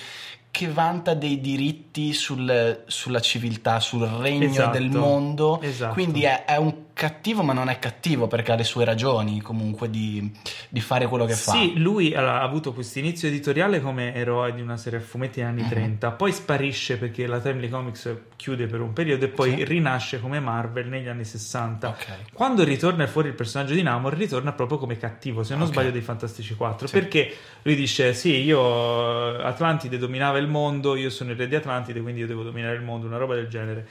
che vanta dei diritti sul- sulla civiltà, sul regno Esatto, del mondo, esatto. quindi è, è un cattivo ma non è cattivo perché ha le sue ragioni comunque di, di fare quello che fa. Sì, lui allora, ha avuto questo inizio editoriale come eroe di una serie a fumetti negli anni Mhm. 30, poi sparisce perché la Timely Comics chiude per un periodo e poi Sì. rinasce come Marvel negli anni 60. Ok. Quando ritorna fuori il personaggio di Namor, ritorna proprio come cattivo, se non Ok. sbaglio, dei Fantastici 4. Sì. Perché lui dice: Sì, io Atlantide dominava il mondo, io sono il re di Atlantide, quindi io devo dominare il mondo, una roba del genere.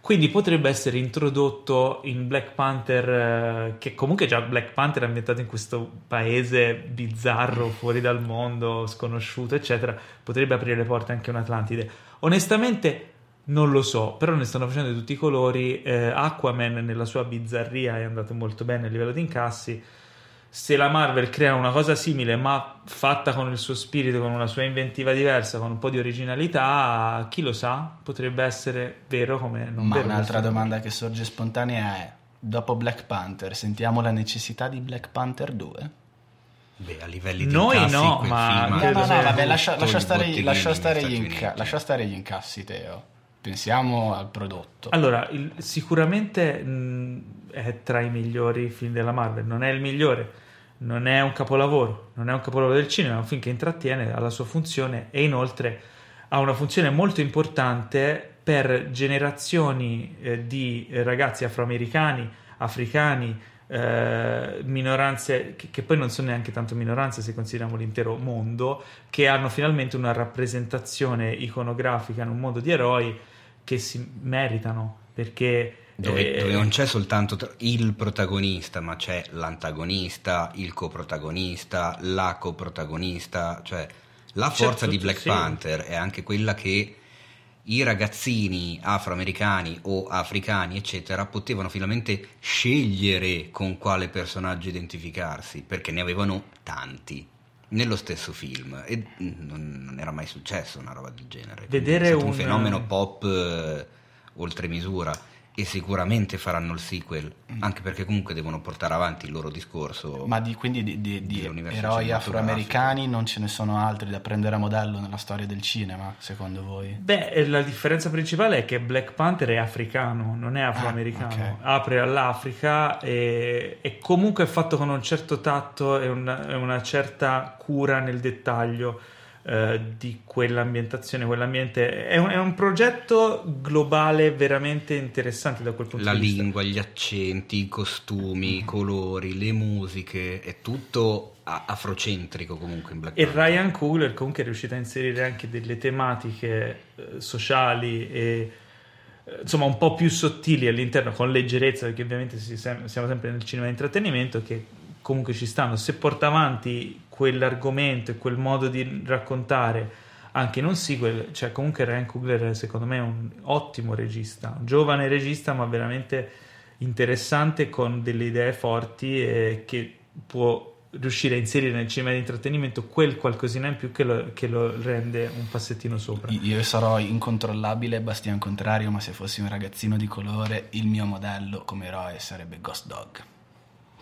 Quindi potrebbe essere introdotto in Black Panther, eh, che comunque già Black Panther è ambientato in questo paese bizzarro, fuori dal mondo, sconosciuto, eccetera. Potrebbe aprire le porte anche a un Atlantide. Onestamente. Non lo so, però ne stanno facendo di tutti i colori. Eh, Aquaman nella sua bizzarria è andato molto bene a livello di incassi. Se la Marvel crea una cosa simile, ma fatta con il suo spirito, con una sua inventiva diversa, con un po' di originalità, chi lo sa, potrebbe essere vero come non Ma vero. un'altra questo. domanda che sorge spontanea è: dopo Black Panther, sentiamo la necessità di Black Panther 2? Beh, a livelli di Noi incassi, no, quel ma film No, no, no, vabbè, lascia, lascia stare, lascia stare inca- lascia stare gli incassi, Teo. Pensiamo al prodotto. Allora, il- sicuramente mh, è tra i migliori film della Marvel. Non è il migliore, non è un capolavoro, non è un capolavoro del cinema, è un film che intrattiene, ha la sua funzione e inoltre ha una funzione molto importante per generazioni eh, di ragazzi afroamericani, africani, eh, minoranze che, che poi non sono neanche tanto minoranze se consideriamo l'intero mondo, che hanno finalmente una rappresentazione iconografica in un mondo di eroi che si meritano perché Dove, eh, dove non c'è soltanto il protagonista, ma c'è l'antagonista, il coprotagonista, la coprotagonista, cioè la forza di tutto, Black sì. Panther è anche quella che i ragazzini afroamericani o africani, eccetera, potevano finalmente scegliere con quale personaggio identificarsi, perché ne avevano tanti nello stesso film e non, non era mai successo una roba del genere. Vedere è stato un un- fenomeno pop eh, oltre misura e sicuramente faranno il sequel, anche perché comunque devono portare avanti il loro discorso. Ma di, quindi di, di- di eroi afroamericani non ce ne sono altri da prendere a modello nella storia del cinema, secondo voi? Beh, eh, la differenza principale è che Black Panther è africano, non è afroamericano. ok. Apre all'Africa e, e comunque è fatto con un certo tatto e una, e una certa cura nel dettaglio eh, di quell'ambientazione, quell'ambiente. È un, è un progetto globale veramente interessante da quel punto La di vista. lingua, gli accenti, i costumi, i colori, le musiche, è tutto afrocentrico comunque in Black E Panther. Ryan Coogler comunque è riuscito a inserire anche delle tematiche eh, sociali e eh, insomma un po' più sottili all'interno con leggerezza perché ovviamente si- siamo sempre nel cinema di intrattenimento che comunque ci stanno se porta avanti quell'argomento e quel modo di raccontare anche in un sequel cioè comunque Ryan Coogler secondo me è un ottimo regista un giovane regista ma veramente interessante con delle idee forti e che può riuscire a inserire nel cinema di intrattenimento quel qualcosina in più che lo, che lo rende un passettino sopra. Io sarò incontrollabile, Bastian contrario, ma se fossi un ragazzino di colore, il mio modello come eroe sarebbe Ghost Dog.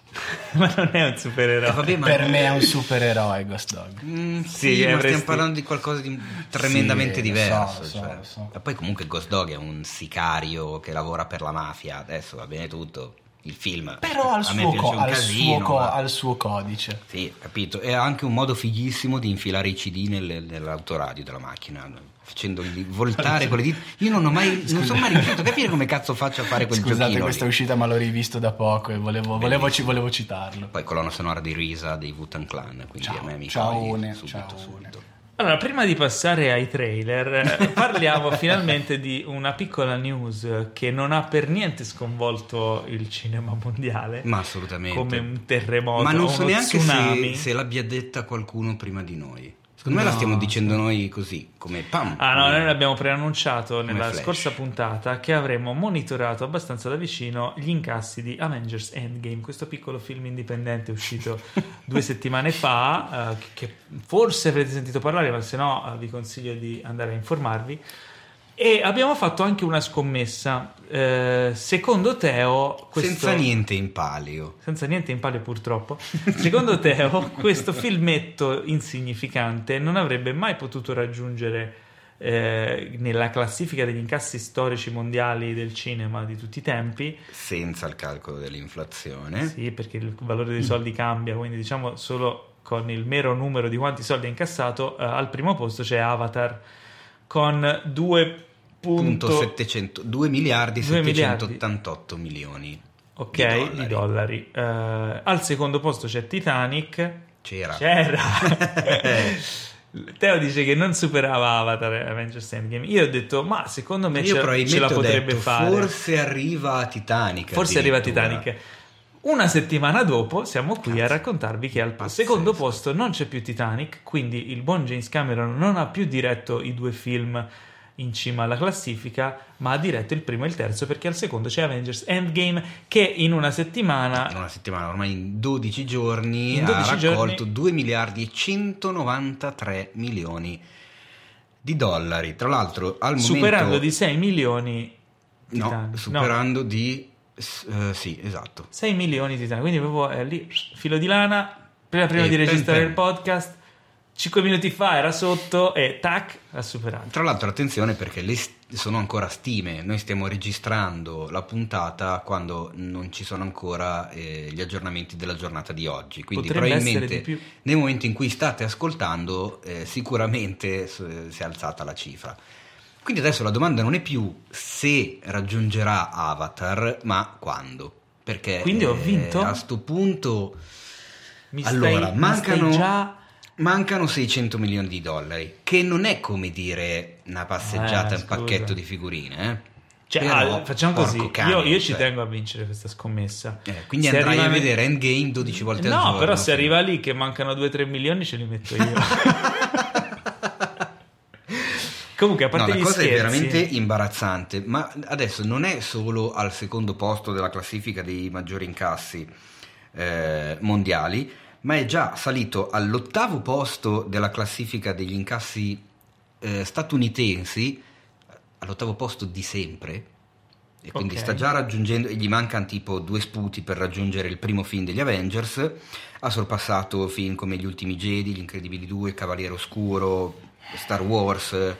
ma non è un supereroe. Eh, vabbè, ma- Per me è un supereroe Ghost Dog. Mm, sì, Sì, ma avresti- stiamo parlando di qualcosa di tremendamente Sì, diverso. so, so, cioè. lo so. E poi comunque Ghost Dog è un sicario che lavora per la mafia, adesso va bene tutto, il film Però al suo, co- al casino, suo co- ma- al suo codice. Sì, capito. È anche un modo fighissimo di infilare i CD nel- nell'autoradio della macchina, facendoli voltare con le dita. Io non ho mai, non sono mai riuscito a capire come cazzo faccio a fare quel Scusate, giochino questa è lì. uscita, ma l'ho rivisto da poco e volevo, volevo, ci- volevo citarlo. Poi colonna sonora di Risa dei Wu-Tang Clan, quindi Ciao, a me mi ciao, Une, subito, ciao, subito. Allora, prima di passare ai trailer, eh, parliamo finalmente di una piccola news che non ha per niente sconvolto il cinema mondiale. Ma assolutamente. Come un terremoto, Ma non so neanche se, se l'abbia detta qualcuno prima di noi. Secondo me la No. stiamo dicendo noi così, come pam. Ah no, noi l'abbiamo preannunciato nella Flash. scorsa puntata che avremmo monitorato abbastanza da vicino gli incassi di Avengers Endgame, questo piccolo film indipendente uscito due settimane fa, eh, che, che forse avrete sentito parlare, ma se no eh, vi consiglio di andare a informarvi. E abbiamo fatto anche una scommessa. Eh, secondo Teo, questo... Senza niente in palio. senza niente in palio purtroppo. Secondo Teo, questo filmetto insignificante non avrebbe mai potuto raggiungere eh, nella classifica degli incassi storici mondiali del cinema di tutti i tempi. Senza il calcolo dell'inflazione. Sì, perché il valore dei soldi cambia, quindi diciamo solo con il mero numero di quanti soldi ha incassato, eh, al primo posto c'è Avatar con 2 Punto 700, 2 miliardi 2 miliardi. 788 milioni. Ok, di dollari. di dollari. Eh, al secondo posto c'è Titanic. C'era. C'era. Teo dice che non superava Avatar Avengers Endgame. Io ho detto, ma secondo me Io ce, ce la potrebbe detto, fare. Forse arriva Titanic. Forse arriva. Titanic. Una settimana dopo siamo qui a raccontarvi che al Pazzesco. secondo posto non c'è più Titanic, quindi il buon James Cameron non ha più diretto i due film in cima alla classifica, ma ha diretto il primo e il terzo perché al secondo c'è Avengers Endgame che in una settimana In una settimana, ormai in 12 giorni, In 12 ha raccolto giorni- 2 miliardi e 193 milioni di dollari. Tra l'altro, al momento... superando di 6 milioni No, Titanic. No, superando di... s- eh, sì, esatto. 6 milioni di Titanic, quindi proprio è lì, filo di lana, prima, prima di pen registrare pen. il podcast, 5 minuti fa era sotto e tac, ha superato. Tra l'altro, attenzione perché le st- sono ancora stime. Noi stiamo registrando la puntata quando non ci sono ancora eh, gli aggiornamenti della giornata di oggi. Quindi, Potrebbe probabilmente nel momento in cui state ascoltando, eh, sicuramente si è alzata la cifra. Quindi adesso la domanda non è più se raggiungerà Avatar, ma quando. Perché Quindi ho eh, vinto? a sto punto Mi allora, stai, mi mancano, stai già... mancano 600 milioni di dollari, che non è come dire una passeggiata Eh, scusa. pacchetto di figurine, eh? Cioè, Però, ah, facciamo così, cane, io, io ci cioè. tengo a vincere questa scommessa. Eh, quindi Se andrai a vedere Endgame 12 volte al No, giorno. però se arriva lì che mancano 2-3 milioni ce li metto io. Comunque, a No, parte la gli cosa scherzi, è veramente imbarazzante, ma adesso non è solo al secondo posto della classifica dei maggiori incassi eh, mondiali, ma è già salito all'ottavo posto della classifica degli incassi eh, statunitensi, all'ottavo posto di sempre, e quindi Ok. sta già raggiungendo, e gli mancano tipo due sputi per raggiungere il primo film degli Avengers, ha sorpassato film come Gli Ultimi Jedi, Gli Incredibili 2, Cavaliere Oscuro, Star Wars...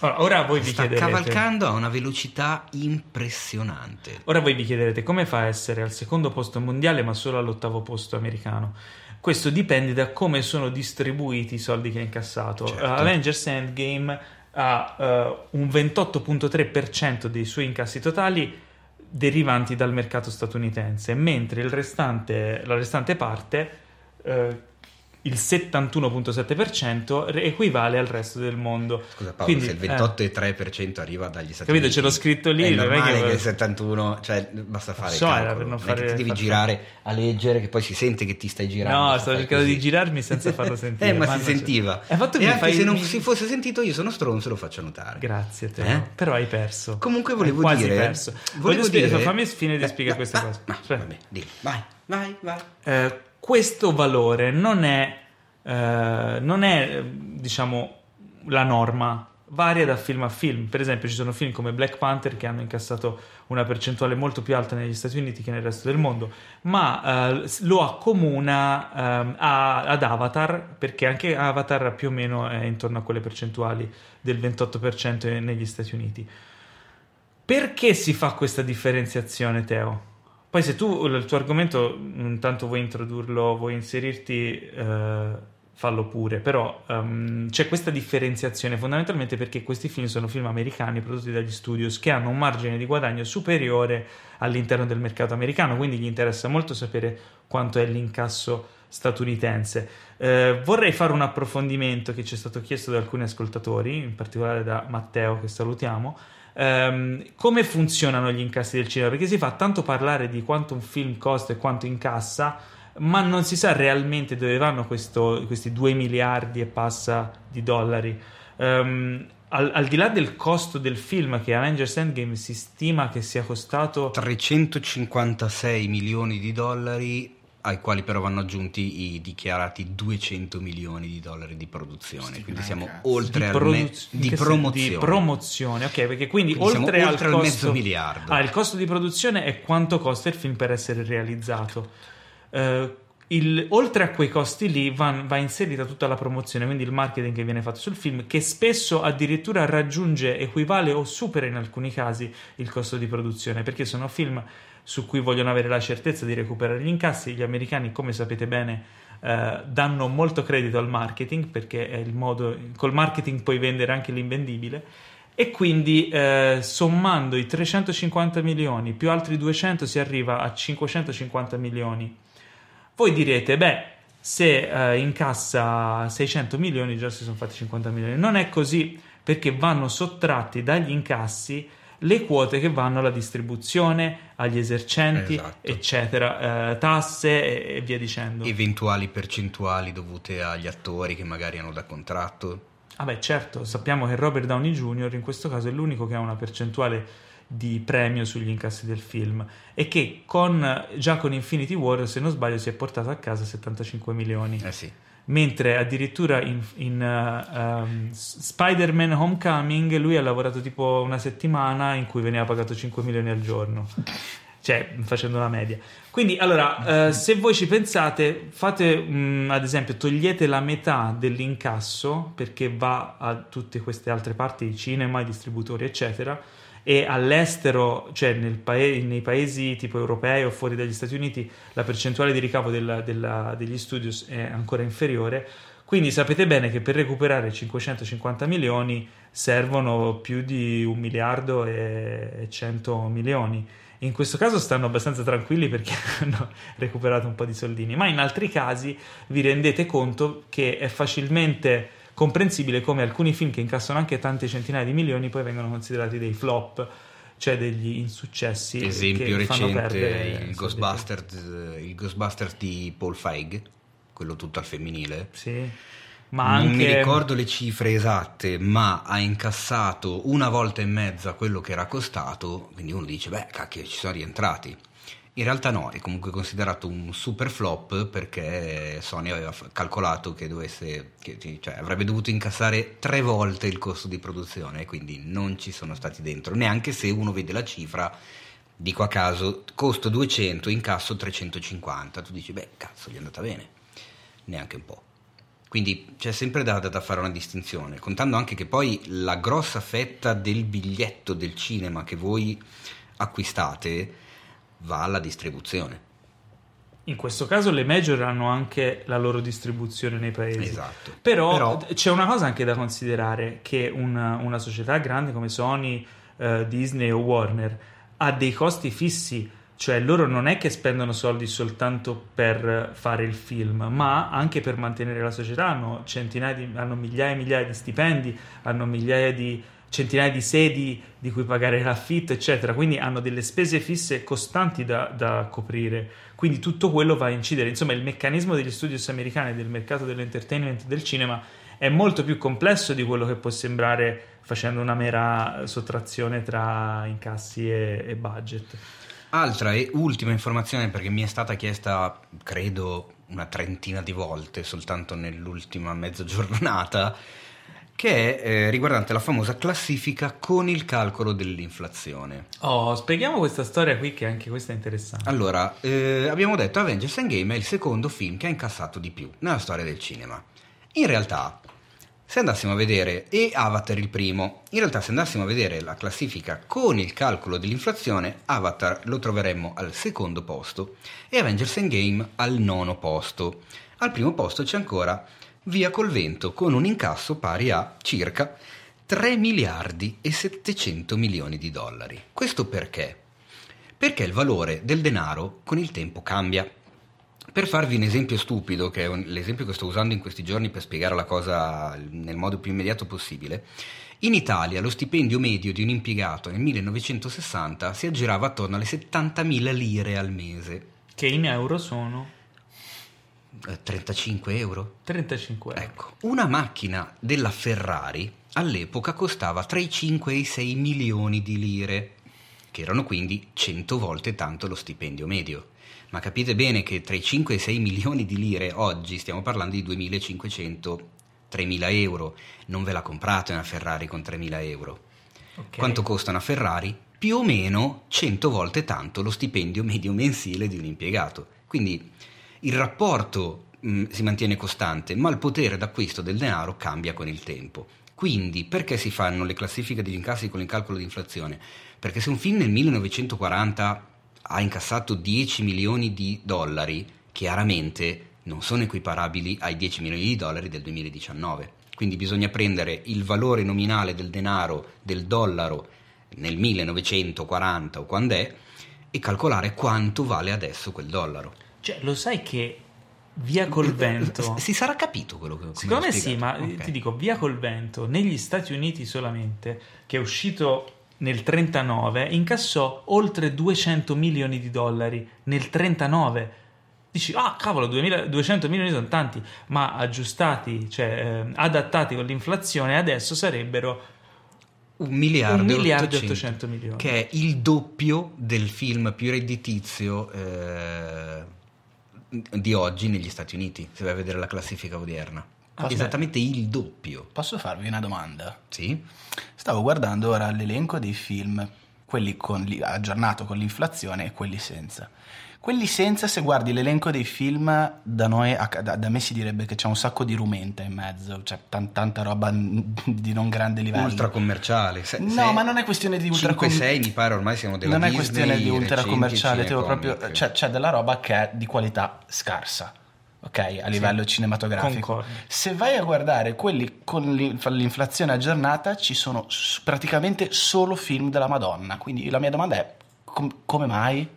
Ora, ora voi vi Sta chiederete... cavalcando a una velocità impressionante. Ora voi vi chiederete come fa a essere al secondo posto mondiale ma solo all'ottavo posto americano. Questo dipende da come sono distribuiti i soldi che ha incassato. Certo. Uh, Avengers Endgame ha uh, un 28.3% dei suoi incassi totali derivanti dal mercato statunitense, mentre il restante, la restante parte, uh, il 71.7%, re- equivale al resto del mondo. Scusa Paolo, Quindi, se il eh, 28,3% arriva dagli Stati Capito, Uniti, ce l'ho scritto lì, È non è normale che- che il 71, cioè basta fare So, il calcolo. non Non è fare- che ti devi far- girare a leggere che poi si sente che ti stai girando. No, stavo cercando così. di girarmi senza farlo sentire. Eh, ma si mannaggia. sentiva. E fatto e anche fai- se non si fosse sentito io sono stronzo lo faccio notare. Grazie, Teo. Eh? Però hai perso. Comunque Hai volevo quasi dire... perso. volevo Voglio dire- fammi finire di Eh, spiegare no, Aspetta. vabbè, dillo. vai, vai, vai. Questo valore non è, eh, non è diciamo, la norma varia da film a film. Per esempio, ci sono film come Black Panther che hanno incassato una percentuale molto più alta negli Stati Uniti che nel resto del mondo, ma eh, lo accomuna eh, a, ad Avatar, perché anche Avatar più o meno è intorno a quelle percentuali del 28% negli Stati Uniti. Perché si fa questa differenziazione, Teo? Poi se tu il tuo argomento intanto vuoi introdurlo, vuoi inserirti... Eh, fallo pure, però um, c'è questa differenziazione fondamentalmente perché questi film sono film americani prodotti dagli studios che hanno un margine di guadagno superiore all'interno del mercato americano, quindi gli interessa molto sapere quanto è l'incasso statunitense. Eh, vorrei fare un approfondimento che ci è stato chiesto da alcuni ascoltatori, in particolare da Matteo che salutiamo. Um, come funzionano gli incassi del cinema? Perché si fa tanto parlare di quanto un film costa e quanto incassa, ma non si sa realmente dove vanno questo, questi 2 miliardi e passa di dollari. Um, al, al, di là del costo del film, che Avengers Endgame si stima che sia costato 356 milioni di dollari, ai quali però vanno aggiunti i dichiarati 200 milioni di dollari di produzione. Sì, quindi siamo cazzo. oltre di, produ- al me- di promozione. Di promozione, ok, perché quindi, quindi oltre, oltre al, al costo, mezzo miliardo. Ah, il costo di produzione è quanto costa il film per essere realizzato. Uh, il, oltre a quei costi lì va, va, inserita tutta la promozione, quindi il marketing che viene fatto sul film, che spesso addirittura raggiunge, equivale o supera in alcuni casi il costo di produzione, perché sono film su cui vogliono avere la certezza di recuperare gli incassi. Gli americani, come sapete bene, eh, danno molto credito al marketing, perché è il modo, col marketing puoi vendere anche l'invendibile. E quindi eh, sommando i 350 milioni più altri 200 si arriva a 550 milioni voi direte, beh, se eh, incassa 600 milioni già si sono fatti 50 milioni. Non è così perché vanno sottratti dagli incassi le quote che vanno alla distribuzione, agli esercenti, esatto. eccetera, eh, tasse e, e, via dicendo. Eventuali percentuali dovute agli attori che magari hanno da contratto. Ah beh, certo, sappiamo che Robert Downey Jr. in questo caso è l'unico che ha una percentuale di premio sugli incassi del film e che con, già con Infinity War, se non sbaglio, si è portato a casa 75 milioni. Eh sì. Mentre addirittura in, in uh, um, Spider-Man Homecoming lui ha lavorato tipo una settimana in cui veniva pagato 5 milioni al giorno. Cioè, facendo la media. Quindi, allora, uh, se voi ci pensate, fate um, ad esempio, togliete la metà dell'incasso perché va a tutte queste altre parti, cinema, distributori, eccetera e all'estero, cioè pa- nei paesi tipo europei o fuori dagli Stati Uniti, la percentuale di ricavo della, della, degli studios è ancora inferiore. Quindi sapete bene che per recuperare 550 milioni servono più di un miliardo e 100 milioni. In questo caso stanno abbastanza tranquilli perché hanno recuperato un po' di soldini, ma in altri casi vi rendete conto che è facilmente comprensibile come alcuni film che incassano anche tante centinaia di milioni poi vengono considerati dei flop cioè degli insuccessi esempio recente il Ghostbusters, il Ghostbusters di Paul Feig quello tutto al femminile sì ma non mi ricordo le cifre esatte, ma ha incassato una volta e mezza quello che era costato, quindi uno dice, beh, cacchio, ci sono rientrati. In realtà no, è comunque considerato un super flop perché Sony aveva calcolato che, dovesse, che cioè, avrebbe dovuto incassare tre volte il costo di produzione, quindi non ci sono stati dentro, neanche se uno vede la cifra, dico a caso, costo 200, incasso 350, tu dici, beh, cazzo, gli è andata bene, neanche un po'. Quindi c'è sempre da, da, fare una distinzione, contando anche che poi la grossa fetta del biglietto del cinema che voi acquistate va alla distribuzione. In questo caso le major hanno anche la loro distribuzione nei paesi. Esatto. Però, Però... c'è una cosa anche da considerare, che una, una società grande come Sony, eh, Disney o Warner ha dei costi fissi, cioè loro non è che spendono soldi soltanto per fare il film, ma anche per mantenere la società, hanno, centinaia di, hanno migliaia e migliaia di stipendi, hanno migliaia di centinaia di sedi di cui pagare l'affitto, eccetera. Quindi hanno delle spese fisse costanti da, da, coprire. Quindi tutto quello va a incidere. Insomma, il meccanismo degli studios americani, del mercato dell'entertainment, del cinema, è molto più complesso di quello che può sembrare facendo una mera sottrazione tra incassi e, e budget. Altra e ultima informazione perché mi è stata chiesta, credo, una trentina di volte soltanto nell'ultima mezza giornata, che è eh, riguardante la famosa classifica con il calcolo dell'inflazione. Oh, spieghiamo questa storia qui che anche questa è interessante. Allora, eh, abbiamo detto Avengers Endgame è il secondo film che ha incassato di più nella storia del cinema. In realtà, se andassimo a vedere, e Avatar il primo, in realtà se andassimo a vedere la classifica con il calcolo dell'inflazione, Avatar lo troveremmo al secondo posto e Avengers Endgame al nono posto. Al primo posto c'è ancora Via col vento con un incasso pari a circa 3 miliardi e 700 milioni di dollari. Questo perché? Perché il valore del denaro con il tempo cambia. Per farvi un esempio stupido, che è un, l'esempio che sto usando in questi giorni per spiegare la cosa nel modo più immediato possibile, in Italia lo stipendio medio di un impiegato nel 1960 si aggirava attorno alle 70.000 lire al mese. Che in euro sono 35 euro? 35 euro. Ecco, una macchina della Ferrari all'epoca costava tra i 5 e i 6 milioni di lire, che erano quindi 100 volte tanto lo stipendio medio. Ma capite bene che tra i 5 e i 6 milioni di lire oggi stiamo parlando di 2500 3000 euro. Non ve la comprate una Ferrari con 3000 euro. Ok. Quanto costa una Ferrari? Più o meno 100 volte tanto lo stipendio medio mensile di un impiegato. Quindi il rapporto mh, si mantiene costante, ma il potere d'acquisto del denaro cambia con il tempo. Quindi, perché si fanno le classifiche degli incassi con il calcolo di inflazione? Perché se un film nel 1940 ha incassato 10 milioni di dollari, chiaramente non sono equiparabili ai 10 milioni di dollari del 2019. Quindi bisogna prendere il valore nominale del denaro, del dollaro, nel 1940 o quando è, e calcolare quanto vale adesso quel dollaro. Cioè, lo sai che Via col vento... Si sarà capito quello che come Secondo me sì, ma spiegato. Ok. ti dico, Via col vento, negli Stati Uniti solamente, che è uscito nel 39, incassò oltre 200 milioni di dollari nel 39. Dici, ah cavolo, 2000 200 milioni sono tanti, ma aggiustati, cioè eh, adattati con l'inflazione, adesso sarebbero un miliardo, un e miliardo e 800, 800 milioni. che è il doppio del film più redditizio eh, di oggi negli Stati Uniti, se vai a vedere la classifica odierna. Sì. Esattamente il doppio. Posso farvi una domanda? Sì? Stavo guardando ora l'elenco dei film, quelli con aggiornato con l'inflazione e quelli senza. Quelli senza, se guardi l'elenco dei film, da, noi, a- da, da me si direbbe che c'è un sacco di rumenta in mezzo, c'è tan- tanta roba di non grande livello. Ultra commerciale. Se- No, se- ma non è questione di ultra com- 5-6 mi pare ormai siamo della non è Disney, questione di ultra commerciale, proprio, c'è, c'è della roba che è di qualità scarsa, ok, a livello cinematografico. Concordo. Se vai a guardare quelli con l'in- l'inflazione aggiornata, ci sono praticamente solo film della Madonna. Quindi la mia domanda è: com- come mai?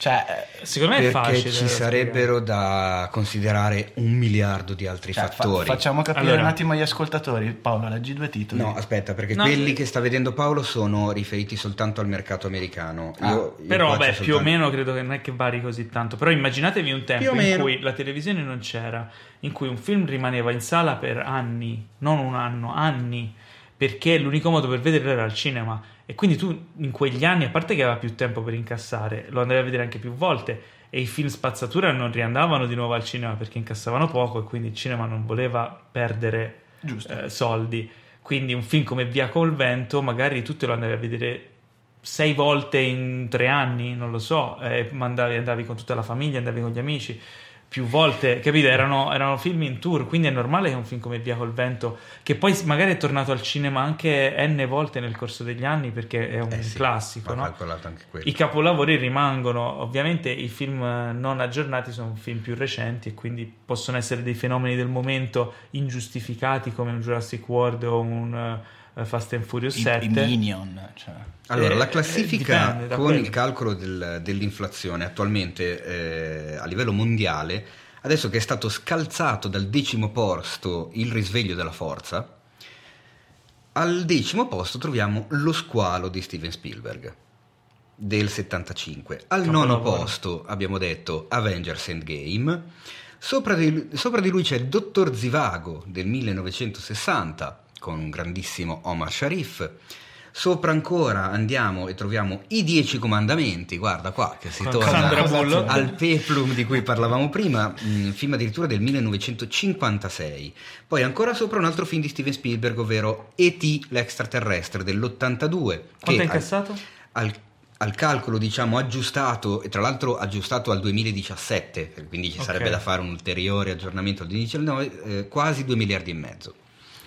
Cioè, eh, Secondo me è Perché facile. ci sarebbero da considerare un miliardo di altri cioè, fa- fattori. facciamo capire Allora- un attimo agli ascoltatori. Paolo, leggi due titoli. No, aspetta, perché No, quelli eh. che sta vedendo Paolo sono riferiti soltanto al mercato americano. Ah, Io- io Però, beh, c'ho più o soltanto- meno credo che non è che vari così tanto. Però immaginatevi un tempo in meno. cui la televisione non c'era, in cui un film rimaneva in sala per anni, non un anno, anni, perché l'unico modo per vederlo era al cinema. E quindi tu in quegli anni, a parte che aveva più tempo per incassare, lo andavi a vedere anche più volte. E i film spazzatura non riandavano di nuovo al cinema perché incassavano poco e quindi il cinema non voleva perdere eh, soldi. Quindi un film come Via col vento, magari tu te lo andavi a vedere sei volte in tre anni, non lo so, e mandavi, andavi con tutta la famiglia, andavi con gli amici più volte, capito? Erano, erano film in tour, quindi è normale che un film come Via col vento, che poi magari è tornato al cinema anche n volte nel corso degli anni perché è un Eh sì, classico, no? calcolato anche quello. I capolavori rimangono, ovviamente i film non aggiornati sono film più recenti e quindi possono essere dei fenomeni del momento ingiustificati come un Jurassic World o un Fast and Furious I, 7. i Minion. Cioè. Allora, Eh, la classifica con quello. il calcolo del- dell'inflazione attualmente eh, a livello mondiale, adesso che è stato scalzato dal decimo posto il risveglio della forza, al decimo posto troviamo Lo squalo di Steven Spielberg del 75. Al Capolavoro. nono posto abbiamo detto Avengers Endgame. Sopra di, sopra di lui c'è Dottor Zivago del 1960 con un grandissimo Omar Sharif. Sopra ancora andiamo e troviamo i Dieci Comandamenti, guarda qua che si torna al peplum di cui parlavamo prima, un film addirittura del 1956. Poi ancora sopra un altro film di Steven Spielberg, ovvero E.T. l'extraterrestre dell'82. Quanto è incassato? Al, al calcolo diciamo aggiustato e tra l'altro aggiustato al 2017 quindi ci Ok. sarebbe da fare un ulteriore aggiornamento al 2019 eh, quasi 2 miliardi e mezzo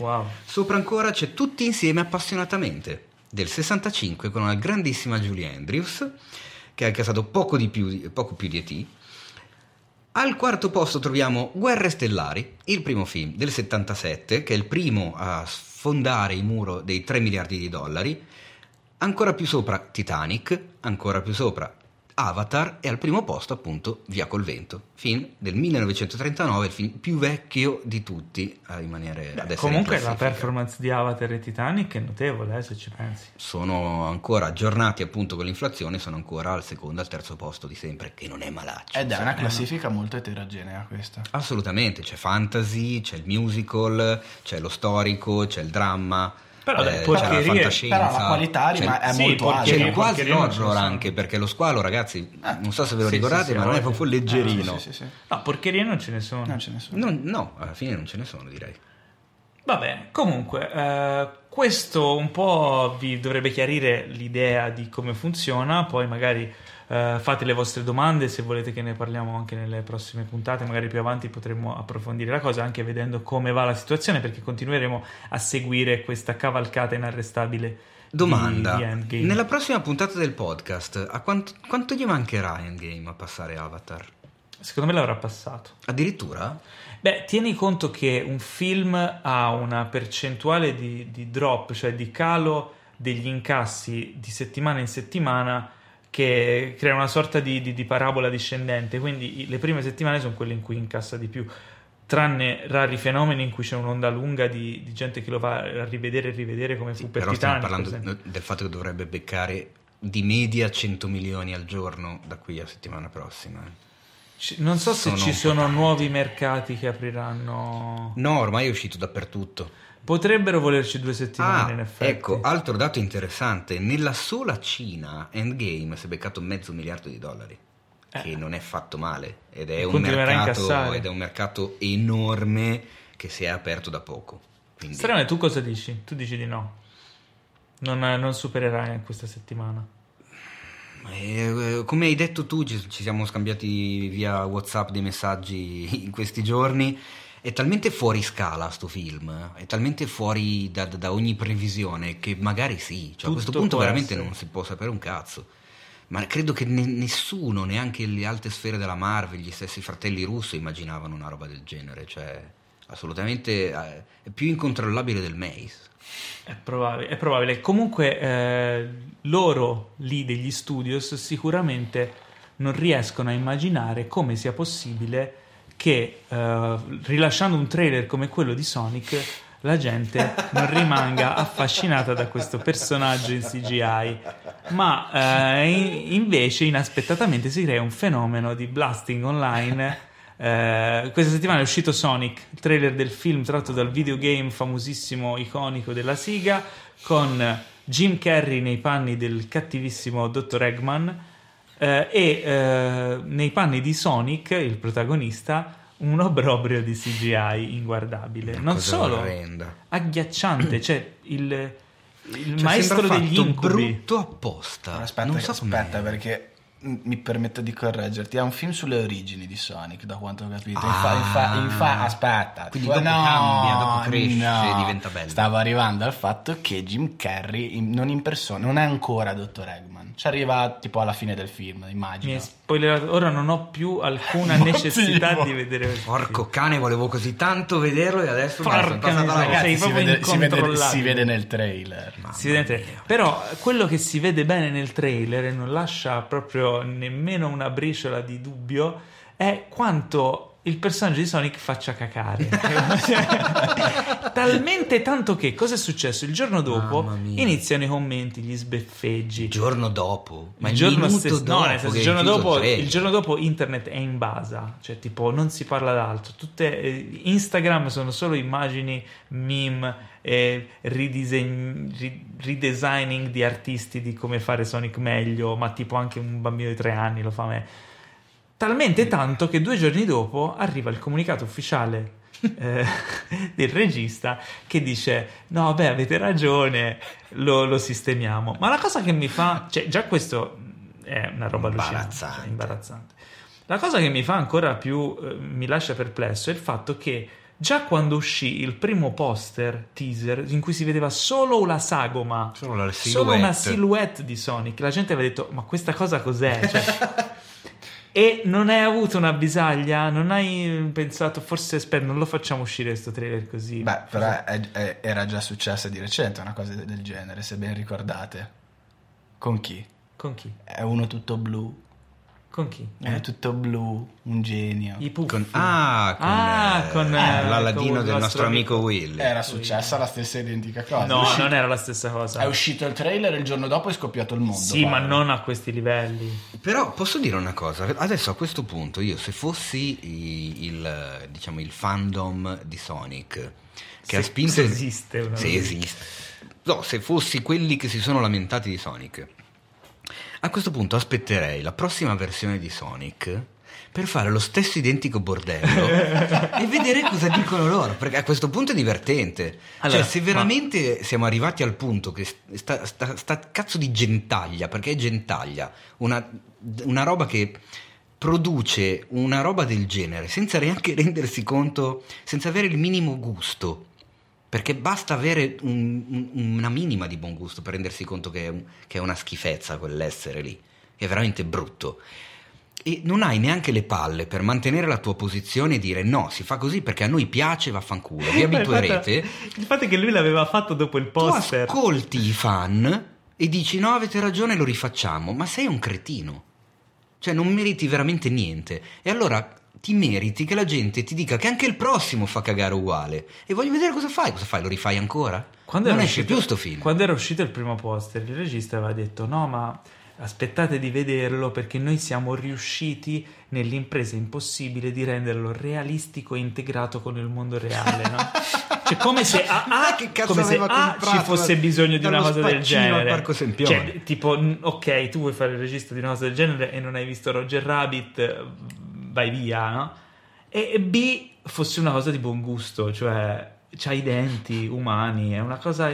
Wow. Sopra ancora c'è Tutti insieme appassionatamente del 65 con una grandissima Julie Andrews che ha incassato poco, più, poco più di E.T. Al quarto posto troviamo Guerre Stellari, il primo film del 77 che è il primo a sfondare il muro dei 3 miliardi di dollari. Ancora più sopra Titanic, ancora più sopra Avatar e al primo posto appunto Via col vento, film del 1939, il film più vecchio di tutti a rimanere ad essere in Comunque la performance di Avatar e Titanic è notevole, eh, se ci pensi. sono ancora aggiornati appunto con l'inflazione, sono ancora al secondo, al terzo posto di sempre, che non è malaccio. Ed è insomma. una classifica molto eterogenea questa. Assolutamente, c'è fantasy, c'è il musical, c'è lo storico, c'è il dramma, Però, eh, c'è la porcherie- fantascienza. Però la qualità rima- è sì, molto alta. Il quasi horror anche, perché lo squalo, ragazzi, non so se ve lo Sì, ricordate, sì, sì, ma non è proprio leggerino. Ah, sì, sì, sì. No, porcherie non ce ne sono. Non ce ne sono. No, alla fine non ce ne sono, direi. Va bene, comunque, eh, questo un po' vi dovrebbe chiarire l'idea di come funziona, poi magari eh, fate le vostre domande se volete che ne parliamo anche nelle prossime puntate, magari più avanti potremmo approfondire la cosa anche vedendo come va la situazione perché continueremo a seguire questa cavalcata inarrestabile di- Domanda, di Endgame. nella prossima puntata del podcast, a quanto, quanto gli mancherà Endgame a passare Avatar? Secondo me l'avrà passato. Addirittura? Beh, tieni conto che un film ha una percentuale di, di drop, cioè di calo degli incassi di settimana in settimana che crea una sorta di, di- di parabola discendente. Quindi le prime settimane sono quelle in cui incassa di più, tranne rari fenomeni in cui c'è un'onda lunga di, di gente che lo va a rivedere e rivedere come fu per Però stiamo Titanic. per parlando esempio. del fatto che dovrebbe beccare di media 100 milioni al giorno da qui a settimana prossima. Ci- Non so se sono ci sono tanti. nuovi mercati che apriranno. No, ormai è uscito dappertutto. Potrebbero volerci due settimane Ah, in effetti. ecco, altro dato interessante, nella sola Cina Endgame si è beccato mezzo miliardo di dollari, che Eh. non è fatto male ed è, un mercato, ed è un mercato enorme che si è aperto da poco. Quindi, Strano, tu cosa dici? Tu dici di no. Non, non supererai questa settimana. Eh, come hai detto tu, ci, ci siamo scambiati via WhatsApp dei messaggi in questi giorni. È talmente fuori scala sto film, è talmente fuori da, da- ogni previsione che magari sì, cioè, a questo punto veramente essere. non si può sapere un cazzo. Ma credo che ne- nessuno, neanche le alte sfere della Marvel, gli stessi fratelli russo immaginavano una roba del genere, cioè assolutamente eh, è più incontrollabile del Maze. È probabile. È probabile. Comunque, eh, loro lì degli studios sicuramente non riescono a immaginare come sia possibile che eh, rilasciando un trailer come quello di Sonic la gente non rimanga affascinata da questo personaggio in CGI ma eh, in- invece inaspettatamente si crea un fenomeno di blasting online eh, questa settimana è uscito Sonic, il trailer del film tratto dal videogame famosissimo, iconico della Siga, con Jim Carrey nei panni del cattivissimo Dr. Eggman eh, e eh, nei panni di Sonic, il protagonista, un obbrobrio di CGI inguardabile. Una non solo orrenda. agghiacciante, cioè il, il Cioè, maestro degli incubi. brutto apposta. Aspetta, non so aspetta perché mi permetto di correggerti. È un film sulle origini di Sonic, da quanto ho capito. Ah. Infa- infa- infa- aspetta, Quindi dopo cambia, dopo cresce e diventa bello. Stavo arrivando al fatto che Jim Carrey in- non in persona, non è ancora Dr. Eggman. Ci arriva tipo alla fine del film, Mi immagino. hai spoilerato. Ora non ho più alcuna necessità di vedere Porco cane, volevo così tanto vederlo e adesso Porca volta. sei si vede, si, vede, si vede nel trailer. Si vede nel trailer. Però quello che si vede bene nel trailer e non lascia proprio nemmeno una briciola di dubbio è quanto il personaggio di Sonic faccia cacare. Talmente tanto che cosa è successo? Il giorno dopo iniziano i commenti, gli sbeffeggi. Il giorno dopo, ma il il giorno stesso, dopo no, nel senso, il, giorno dopo, il giorno dopo internet è in basa, cioè tipo non si parla d'altro. Tutte, eh, Instagram sono solo immagini, meme, eh, ridisegn- ri- redesigning di artisti di come fare Sonic meglio, ma tipo anche un bambino di tre anni lo fa me. Talmente tanto che due giorni dopo arriva il comunicato ufficiale eh, del regista che dice: No, beh, avete ragione, lo, lo sistemiamo. Ma la cosa che mi fa, cioè, già questo è una roba Imbarazzante. cioè, imbarazzante. La cosa che mi fa ancora più, eh, mi lascia perplesso è il fatto che già quando uscì il primo poster teaser in cui si vedeva solo la sagoma, Solo la solo una silhouette. silhouette di Sonic, la gente aveva detto: Ma questa cosa cos'è? Cioè, e non hai avuto una bisaglia? Non hai pensato, forse aspetta, non lo facciamo uscire questo trailer così? Beh, però è- è- era già successa di recente una cosa de- del genere, se ben ricordate. Con chi? Con chi? È uno tutto blu. Con chi? Uno tutto blu, un genio. I puffi. Con- ah, con, Ah, eh, con, eh, eh, l'Aladino con il del nostro amico Willy. Era successa la stessa identica cosa. No, è, uscito, non era la stessa cosa. è uscito il trailer e il giorno dopo è scoppiato il mondo. Sì, ma Paolo. non a questi livelli. Però posso dire una cosa, adesso a questo punto io se fossi i- il, diciamo, il fandom di Sonic che ha Se- spinto... se esiste una Se cosa. esiste. No, se fossi quelli che si sono lamentati di Sonic, a questo punto aspetterei la prossima versione di Sonic per fare lo stesso identico bordello e vedere cosa dicono loro, perché a questo punto è divertente. Allora, cioè, se veramente siamo arrivati al punto che sta, sta- sta cazzo di gentaglia, perché è gentaglia, una, una roba che produce una roba del genere senza neanche rendersi conto, senza avere il minimo gusto. Perché basta avere un- un- una minima di buon gusto per rendersi conto che è, un- che è una schifezza quell'essere lì, è veramente brutto. E non hai neanche le palle per mantenere la tua posizione e dire no, si fa così perché a noi piace, vaffanculo, vi Ma il fatto- abituerete. Il fatto è che lui l'aveva fatto dopo il Tu poster. ascolti i fan e dici no, avete ragione, lo rifacciamo, ma sei un cretino. Cioè non meriti veramente niente. E allora ti meriti che la gente ti dica che anche il prossimo fa cagare uguale. E voglio vedere cosa fai. Cosa fai? Lo rifai ancora? Quando non esce uscito- più sto film. Quando era uscito il primo poster, il regista aveva detto: No, ma aspettate di vederlo perché noi siamo riusciti nell'impresa impossibile di renderlo realistico e integrato con il mondo reale. No? Cioè, come se a, a- Che cazzo come se A ci fosse bisogno di una cosa del genere. Cioè, tipo, ok, tu vuoi fare il regista di una cosa del genere e non hai visto Roger Rabbit, vai via, no? E B fosse una cosa di buon gusto, cioè c'ha i denti umani, è una cosa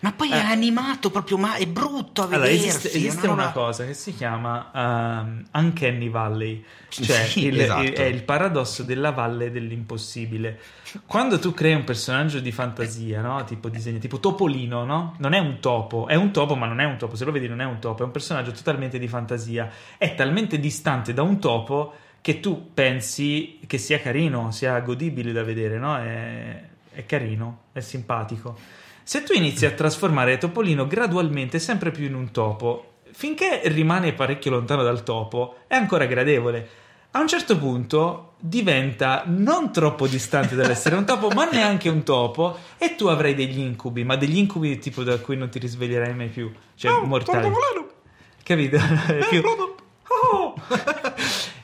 Ma poi è animato proprio, ma è brutto a Allora, vedersi. esiste, esiste roba- una cosa che si chiama um, Uncanny Valley, cioè Sì, il- esatto. il- è il paradosso della valle dell'impossibile. Quando tu crei un personaggio di fantasia, no? tipo disegno, tipo Topolino, no? non è un topo, è un topo, ma non è un topo. Se lo vedi, non è un topo, è un personaggio totalmente di fantasia. È talmente distante da un topo che tu pensi che sia carino, sia godibile da vedere, no? È, è carino, è simpatico. Se tu inizi a trasformare Topolino gradualmente sempre più in un topo, finché rimane parecchio lontano dal topo, è ancora gradevole. A un certo punto diventa non troppo distante dall'essere un topo, ma neanche un topo, e tu avrai degli incubi, ma degli incubi tipo da cui non ti risveglierai mai più. Cioè, mortali. Capito? Più- Oh!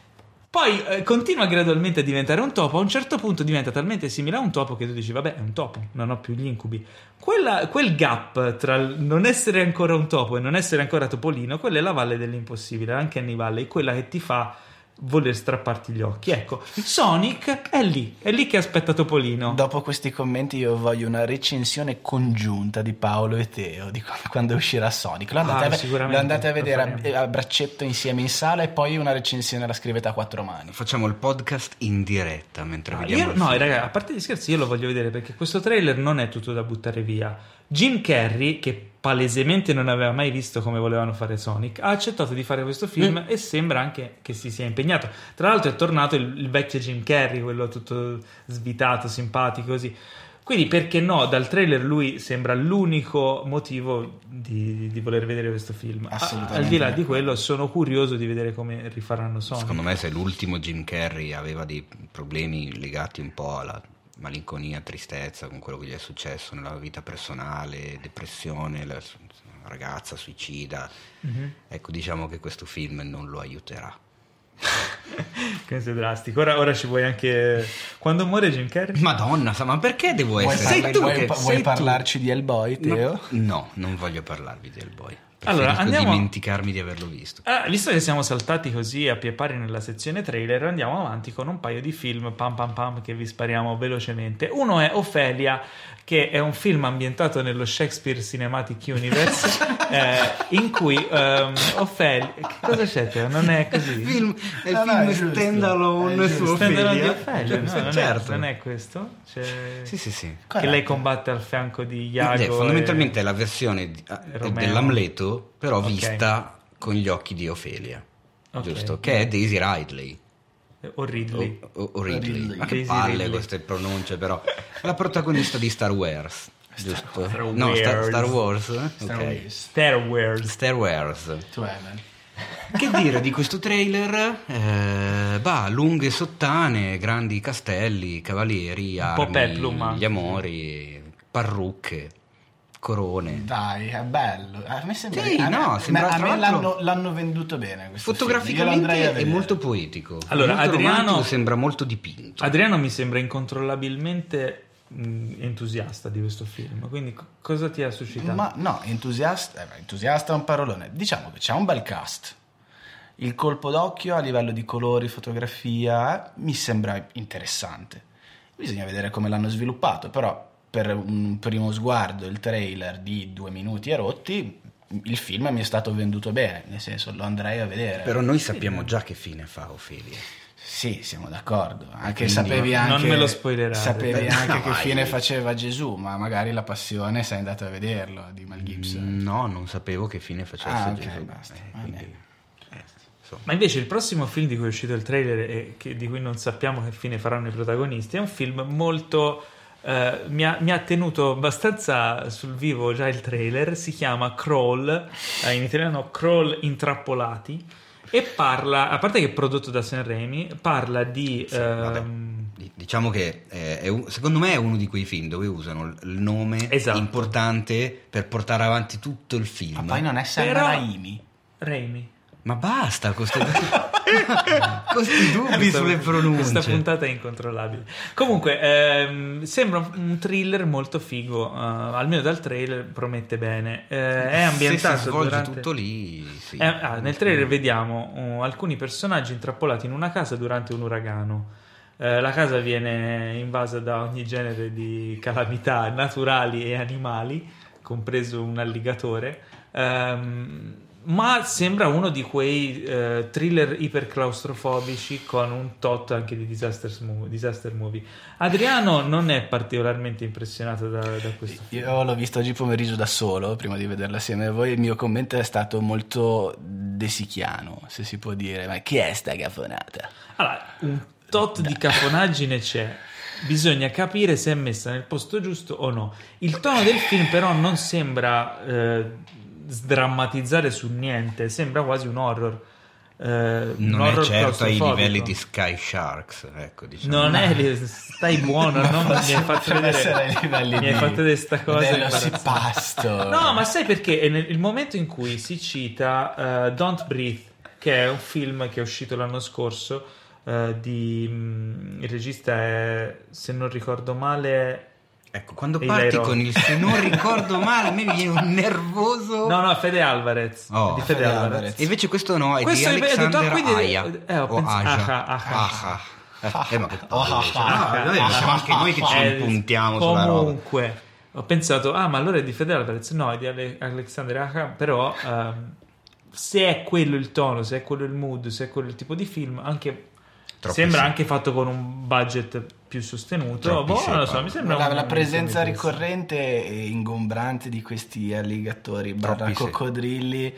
Poi eh, continua gradualmente a diventare un topo. A un certo punto diventa talmente simile a un topo che tu dici: Vabbè, è un topo, non ho più gli incubi. Quella- quel gap tra non essere ancora un topo e non essere ancora Topolino, quella è la valle dell'impossibile, anche Annie Valley, quella che ti fa voler strapparti gli occhi. Ecco, Sonic è lì, è lì che aspetta Topolino. Dopo questi commenti io voglio una recensione congiunta di Paolo e Teo di quando- uscirà Sonic. Lo andate, Ah, a, lo andate a lo vedere a, a braccetto insieme in sala e poi una recensione la scrivete a quattro mani. Facciamo il podcast in diretta mentre Ah, vediamo io- il no, film. raga, a parte gli scherzi, io lo voglio vedere perché questo trailer non è tutto da buttare via. Jim Carrey, che palesemente non aveva mai visto come volevano fare Sonic, ha accettato di fare questo film e sembra anche che si sia impegnato. Tra l'altro è tornato il, il vecchio Jim Carrey, quello tutto svitato, simpatico, così. Quindi perché no, dal trailer lui sembra l'unico motivo di, di voler vedere questo film. Assolutamente. Al di là di quello sono curioso di vedere come rifaranno Sonic. Secondo me se l'ultimo Jim Carrey aveva dei problemi legati un po' alla malinconia, tristezza con quello che gli è successo nella vita personale, depressione, la ragazza suicida, Mhm. ecco diciamo che questo film non lo aiuterà. Questo è drastico. Ora, ora ci vuoi anche... Quando muore Jim Carrey? Madonna, sa, ma perché devo Vuoi, essere... parla- sei tu vuoi che vuoi tu. parlarci di Hellboy, Teo? No, no, non voglio parlarvi di Hellboy. Allora, andiamo- dimenticarmi di averlo visto. Ah, visto che siamo saltati così a pie pari nella sezione trailer, andiamo avanti con un paio di film pam pam pam che vi spariamo velocemente. Uno è Ophelia, che è un film ambientato nello Shakespeare Cinematic Universe, eh, in cui ehm, Ophelia... Che cosa c'è? Teo? Non è così? Il film, è il No, no, film è giusto, standalone è su. Stand-alone di Ophelia. Ophelia? No, Cioè, non, certo. è, non è questo? C'è- Sì, sì, sì. Che Corretto. lei combatte al fianco di Iago. Ed è fondamentalmente e- la versione di- Romeo. dell'Amleto, però Ok. vista con gli occhi di Ofelia, Ok. giusto? Che è Daisy Ridley. O Ridley. O, o- Ridley. Ridley. Ma che Daisy palle Ridley. queste pronunce, però. La protagonista di Star Wars, giusto? Star no, Star, Wars. Star Wars. eh? Star Ok. Wars. Star Wars. Star Wars. To Heaven. Che dire di questo trailer? Eh, bah, lunghe sottane, grandi castelli, cavalieri, armi, gli amori, parrucche, corone. Dai, è bello. A me sembra, Sì, a me- no, sembra, a me l'hanno, l'hanno venduto bene. Fotograficamente è molto poetico. Allora, molto Adriano- sembra molto dipinto. Adriano mi sembra incontrollabilmente mh, entusiasta di questo film. Quindi, co- cosa ti ha suscitato? Ma no, entusiasta, eh, entusiasta è un parolone. Diciamo che c'è un bel cast. Il colpo d'occhio a livello di colori, fotografia, eh, mi sembra interessante. Bisogna vedere come l'hanno sviluppato, però per un primo sguardo il trailer di due minuti e rotti, il film mi è stato venduto bene, nel senso lo andrei a vedere. Però noi sappiamo già che fine fa Ofelia. Sì, siamo d'accordo. Anche Quindi sapevi non anche, me lo spoilerare. Sapevi Beh, anche che dai. fine faceva Gesù, ma magari la passione sei andato a vederlo di Mel Gibson. Mm, No, non sapevo che fine facesse Ah, ok, Gesù. basta, Eh, quindi, eh. Ma invece il prossimo film di cui è uscito il trailer e che- di cui non sappiamo che fine faranno i protagonisti è un film molto... eh, mi, ha, mi ha tenuto abbastanza sul vivo già il trailer, si chiama Crawl, eh, in italiano Crawl Intrappolati, e parla, a parte che è prodotto da Sam Raimi, parla di... Sì, ehm, Di- Diciamo che eh, è un- secondo me è uno di quei film dove usano il nome Esatto. importante per portare avanti tutto il film. Ma poi non è Sam Però- Raimi. Raimi. Ma basta con questi dubbi sulle pronunce. Questa puntata è incontrollabile. Comunque, ehm, sembra un thriller molto figo. eh, almeno dal trailer promette bene. Eh, è ambientato Se si svolge durante- tutto lì, sì. Eh, ah, nel trailer vediamo uh, alcuni personaggi intrappolati in una casa durante un uragano. Eh, la casa viene invasa da ogni genere di calamità naturali e animali, compreso un alligatore. Ehm, ma sembra uno di quei eh, thriller iperclaustrofobici con un tot anche di disaster, mo- disaster movie. Adriano non è particolarmente impressionato da, da questo film. Io l'ho visto oggi pomeriggio da solo, prima di vederlo assieme a voi. Il mio commento è stato molto desichiano, se si può dire. Ma chi è sta gafonata? Allora, un tot di cafonaggine c'è. Bisogna capire se è messa nel posto giusto o no. Il tono del film, però, non sembra eh, sdrammatizzare su niente, sembra quasi un horror. Eh, un non è horror certo ai livelli di Sky Sharks, ecco, diciamo. Non è, stai buono, no? mi hai fatto vedere, ai livelli mi hai fatto vedere sta cosa. dello sipasto. No, ma sai perché? È nel il momento in cui si cita eh, Don't Breathe, che è un film che è uscito l'anno scorso, eh, di, mm, il regista è, se non ricordo male... Ecco, quando Eli parti con il se non ricordo male, a me viene un nervoso. No, no, Fede Alvarez. Oh. di Fede Fede Alvarez. Alvarez. E invece questo no, è Questo di detto, Alexander ah, quindi- Aya. eh, ho pensato- Aja. Ah, ah, Ah, eh, ma che Oh, ah, ah. Siamo anche noi che ci Eh, impuntiamo sulla roba. Comunque, ho pensato, ah, ma allora è di Fede Alvarez. No, è di Ale- Alexander Aja, però ehm, se è quello il tono, se è quello il mood, se è quello il tipo di film, anche... Sembra sì. anche fatto con un budget più sostenuto. Boh, non lo so, mi sembra La, un- la presenza ricorrente e ingombrante di questi alligatori barra coccodrilli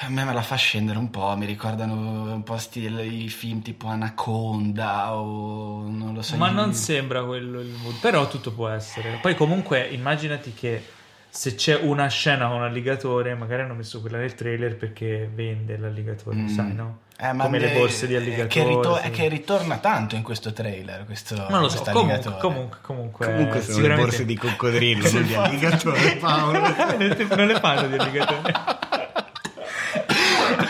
A me me la fa scendere un po', mi ricordano un po' stile i film tipo Anaconda o non lo so. Ma non sembra quello il mood, però tutto può essere. Poi comunque immaginati che se c'è una scena con un alligatore, magari hanno messo quella nel trailer perché vende l'alligatore, Mm. sai, no? Eh, ma Come le borse di eh, alligatore. Che, rito- sì. che ritorna tanto in questo trailer. Questo, Non lo so, comunque, comunque, comunque, Comunque sono sicuramente- le borse di coccodrillo, non di alligatore, Paolo. non le fanno di alligatore.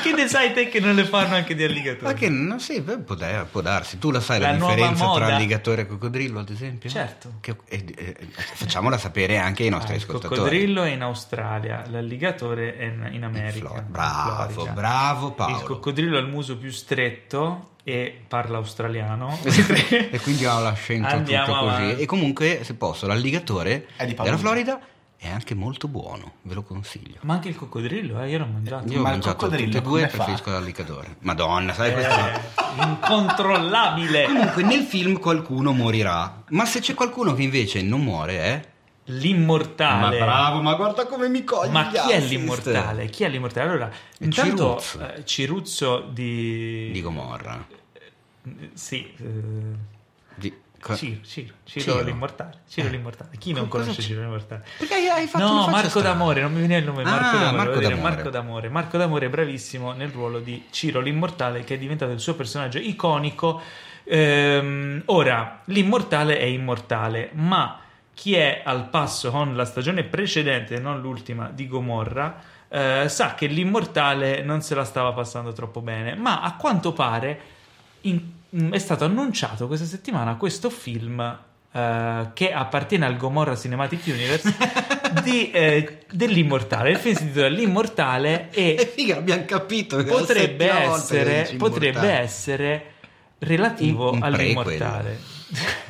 Che ne sai te che non le fanno anche di alligatore? Ma che no, sì, beh, può, può darsi. Tu la sai la, La differenza moda. tra alligatore e coccodrillo, ad esempio? Certo. Che- eh, eh, facciamola sapere anche ai nostri Ah, il ascoltatori. coccodrillo è in Australia, l'alligatore è in, in America. In bravo, Florida. bravo Paolo. Il coccodrillo ha il muso più stretto e parla australiano. e quindi ha l'accento Andiamo tutto così. avanti. E comunque, se posso, l'alligatore È della Florida è anche molto buono, ve lo consiglio. Ma anche il coccodrillo, eh, io l'ho mangiato. Io ho Ma il mangiato coccodrillo tutte e due e preferisco l'alligatore. Madonna, sai Eh, questo? incontrollabile. Comunque nel film qualcuno morirà, ma se c'è qualcuno che invece non muore, eh? L'immortale. ma guarda come mi coglie. Ma chi è assist. l'immortale? Chi è l'immortale? Allora, intanto Ciruzzo. eh, Ciruzzo di... Di Gomorra. Sì, eh, Di... co- Ciro, Ciro, Ciro Ciro. l'immortale. Ciro Eh. l'immortale. Chi non Cosa conosce c'è? Ciro l'immortale? Perché hai- fatto No, Marco strana. D'Amore, non mi viene il nome. Ah, Marco D'Amore, Marco D'Amore. Marco D'Amore. Marco D'Amore è bravissimo nel ruolo di Ciro l'immortale, che è diventato il suo personaggio iconico. Ehm, ora, l'immortale è immortale, ma chi è al passo con la stagione precedente, non l'ultima, di Gomorra, eh, sa che l'immortale non se la stava passando troppo bene. Ma a quanto pare in- è stato annunciato questa settimana questo film eh, che appartiene al Gomorra Cinematic Universe di, eh, dell'immortale. Il film si intitola L'immortale E e figa, abbiamo capito che potrebbe essere, potrebbe essere relativo Un- un all'immortale.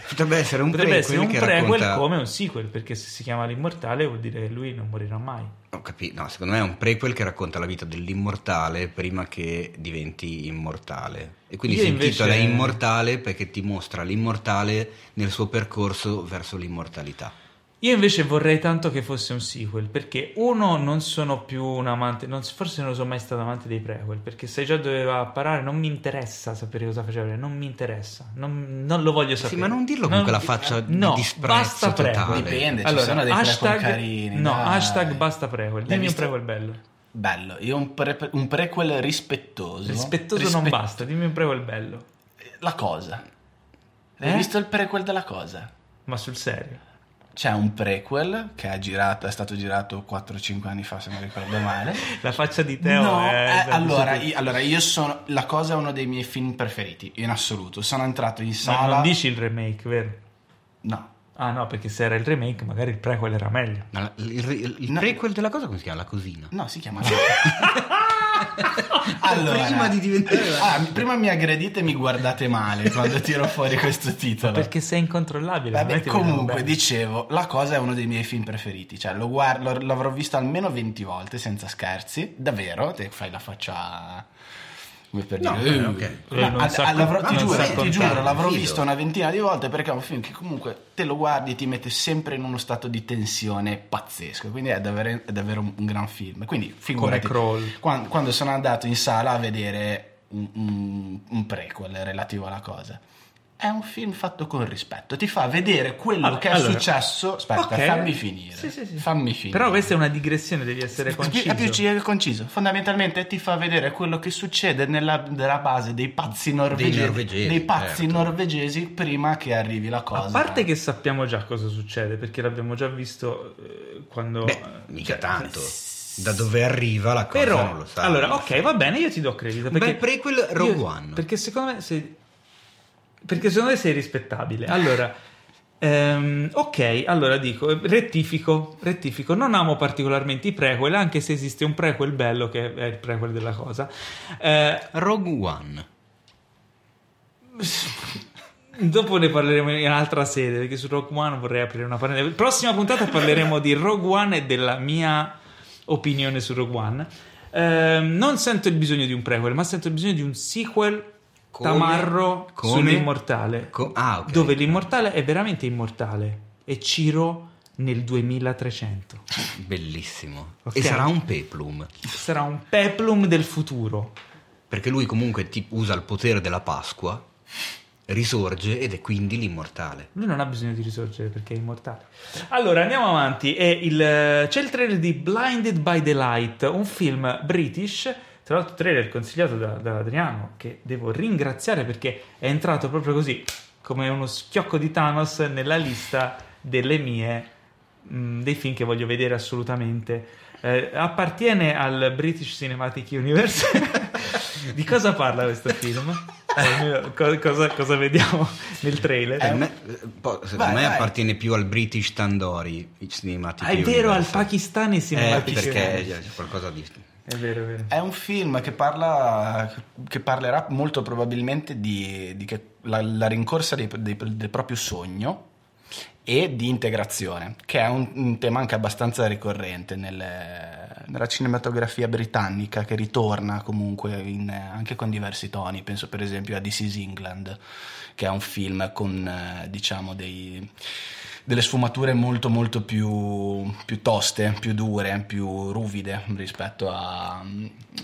Potrebbe essere un Potrebbe essere un prequel prequel racconta... come un sequel, perché se si chiama l'immortale vuol dire che lui non morirà mai. Ho capito, no, secondo me è un prequel che racconta la vita dell'immortale prima che diventi immortale. E quindi Io si invece- intitola Immortale perché ti mostra l'immortale nel suo percorso verso l'immortalità. Io invece vorrei tanto che fosse un sequel, perché uno non sono più un amante, non- forse non sono mai stato amante dei prequel, perché sai già dove va a parare, non mi interessa sapere cosa faceva, non mi interessa, non, non lo voglio sapere. ma non dirlo con quella faccia di no, disprezzo basta prequel. totale. Dipende, ci Allora, sono dei prequel hashtag, carini, No, dai. hashtag basta prequel, L'hai dimmi un prequel bello. Bello, io un, pre- un prequel rispettoso. Rispettoso Rispe- non basta, dimmi un prequel bello. La cosa. Hai Eh? visto il prequel della cosa? Ma sul serio. C'è un prequel che è, girato, è stato girato 4-5 anni fa, se non ricordo male. La faccia di Teo no, è... eh, allora, io, allora, io sono. La cosa è uno dei miei film preferiti, in assoluto. Sono entrato in Ma sala. non dici il remake, vero? No. Ah no, perché se era il remake magari il prequel era meglio. Ma la- il, il- il No. prequel della cosa come si chiama? La cosina. No, si chiama. allora, Prima di diventare Ah, prima mi aggredite e mi guardate male quando tiro fuori questo titolo. Perché sei incontrollabile. Vabbè, comunque, dicevo, la cosa è uno dei miei film preferiti. Cioè, lo guard- lo- l'avrò visto almeno 20 volte, senza scherzi. Davvero, te fai la faccia. Come per No, dire, "Eh". Eh, non sa- ti sa giuro, ti contare, giuro, l'avrò fido. visto una ventina di volte perché è un film che comunque te lo guardi e ti mette sempre in uno stato di tensione pazzesco. Quindi è davvero, è davvero un, un gran film. Quindi figurati, Crawl. Quando, quando sono andato in sala a vedere un, un- un prequel relativo alla cosa. È un film fatto con rispetto, ti fa vedere quello Allora, che è allora. successo. Aspetta, Ok. fammi finire. Sì, sì, sì. Fammi finire. Però questa è una digressione, devi essere È conciso. più ci- conciso. Fondamentalmente ti fa vedere quello che succede nella, nella base dei pazzi norvegesi, norvegesi, dei pazzi certo. norvegesi prima che arrivi la cosa. A parte che sappiamo già cosa succede, perché l'abbiamo già visto eh, quando... Beh, eh, mica cioè, tanto. Da dove arriva la cosa Però, non lo sai. allora, ok, va bene, io ti do credito. Perché bel prequel Rogue io- One. Perché secondo me sei... Perché secondo me sei rispettabile. Allora, ehm, ok, allora dico, eh, rettifico, rettifico. Non amo particolarmente i prequel, anche se esiste un prequel bello che è il prequel della cosa. Eh, Rogue One. Dopo ne parleremo in un'altra sede, perché su Rogue One vorrei aprire una parentesi. Prossima puntata parleremo di Rogue One e della mia opinione su Rogue One. Ehm, non sento il bisogno di un prequel, ma sento il bisogno di un sequel Come? tamarro Come? sull'immortale. Co- ah, ok. Dove l'immortale è veramente immortale e Ciro nel 2300. Bellissimo. Ok. E sarà un peplum. Sarà un peplum del futuro. Perché lui comunque ti- usa il potere della Pasqua, risorge ed è quindi l'immortale. Lui non ha bisogno di risorgere perché è immortale. Allora, andiamo avanti. Il- c'è il trailer di Blinded by the Light, un film british. Tra l'altro, trailer consigliato da, da Adriano, che devo ringraziare perché è entrato proprio così, come uno schiocco di Thanos, nella lista delle mie, mh, dei film che voglio vedere assolutamente. Eh, appartiene al British Cinematic Universe. di cosa parla questo film? Co- cosa, cosa vediamo nel trailer? Per me- eh, poi, secondo Vai, me vai. appartiene più al British Tandori, il Cinematic Ah, è vero, al Universe. Pakistani Eh, Cinematic perché Universe. c'è qualcosa di... È vero, è vero. È un film che parla che parlerà molto probabilmente di, di che la, la rincorsa dei- dei- del proprio sogno e di integrazione, che è un, un tema anche abbastanza ricorrente nelle- nella cinematografia britannica, che ritorna comunque in- anche con diversi toni. Penso per esempio a This is England, che è un film con eh, diciamo dei delle sfumature molto molto più, più toste, più dure, più ruvide rispetto a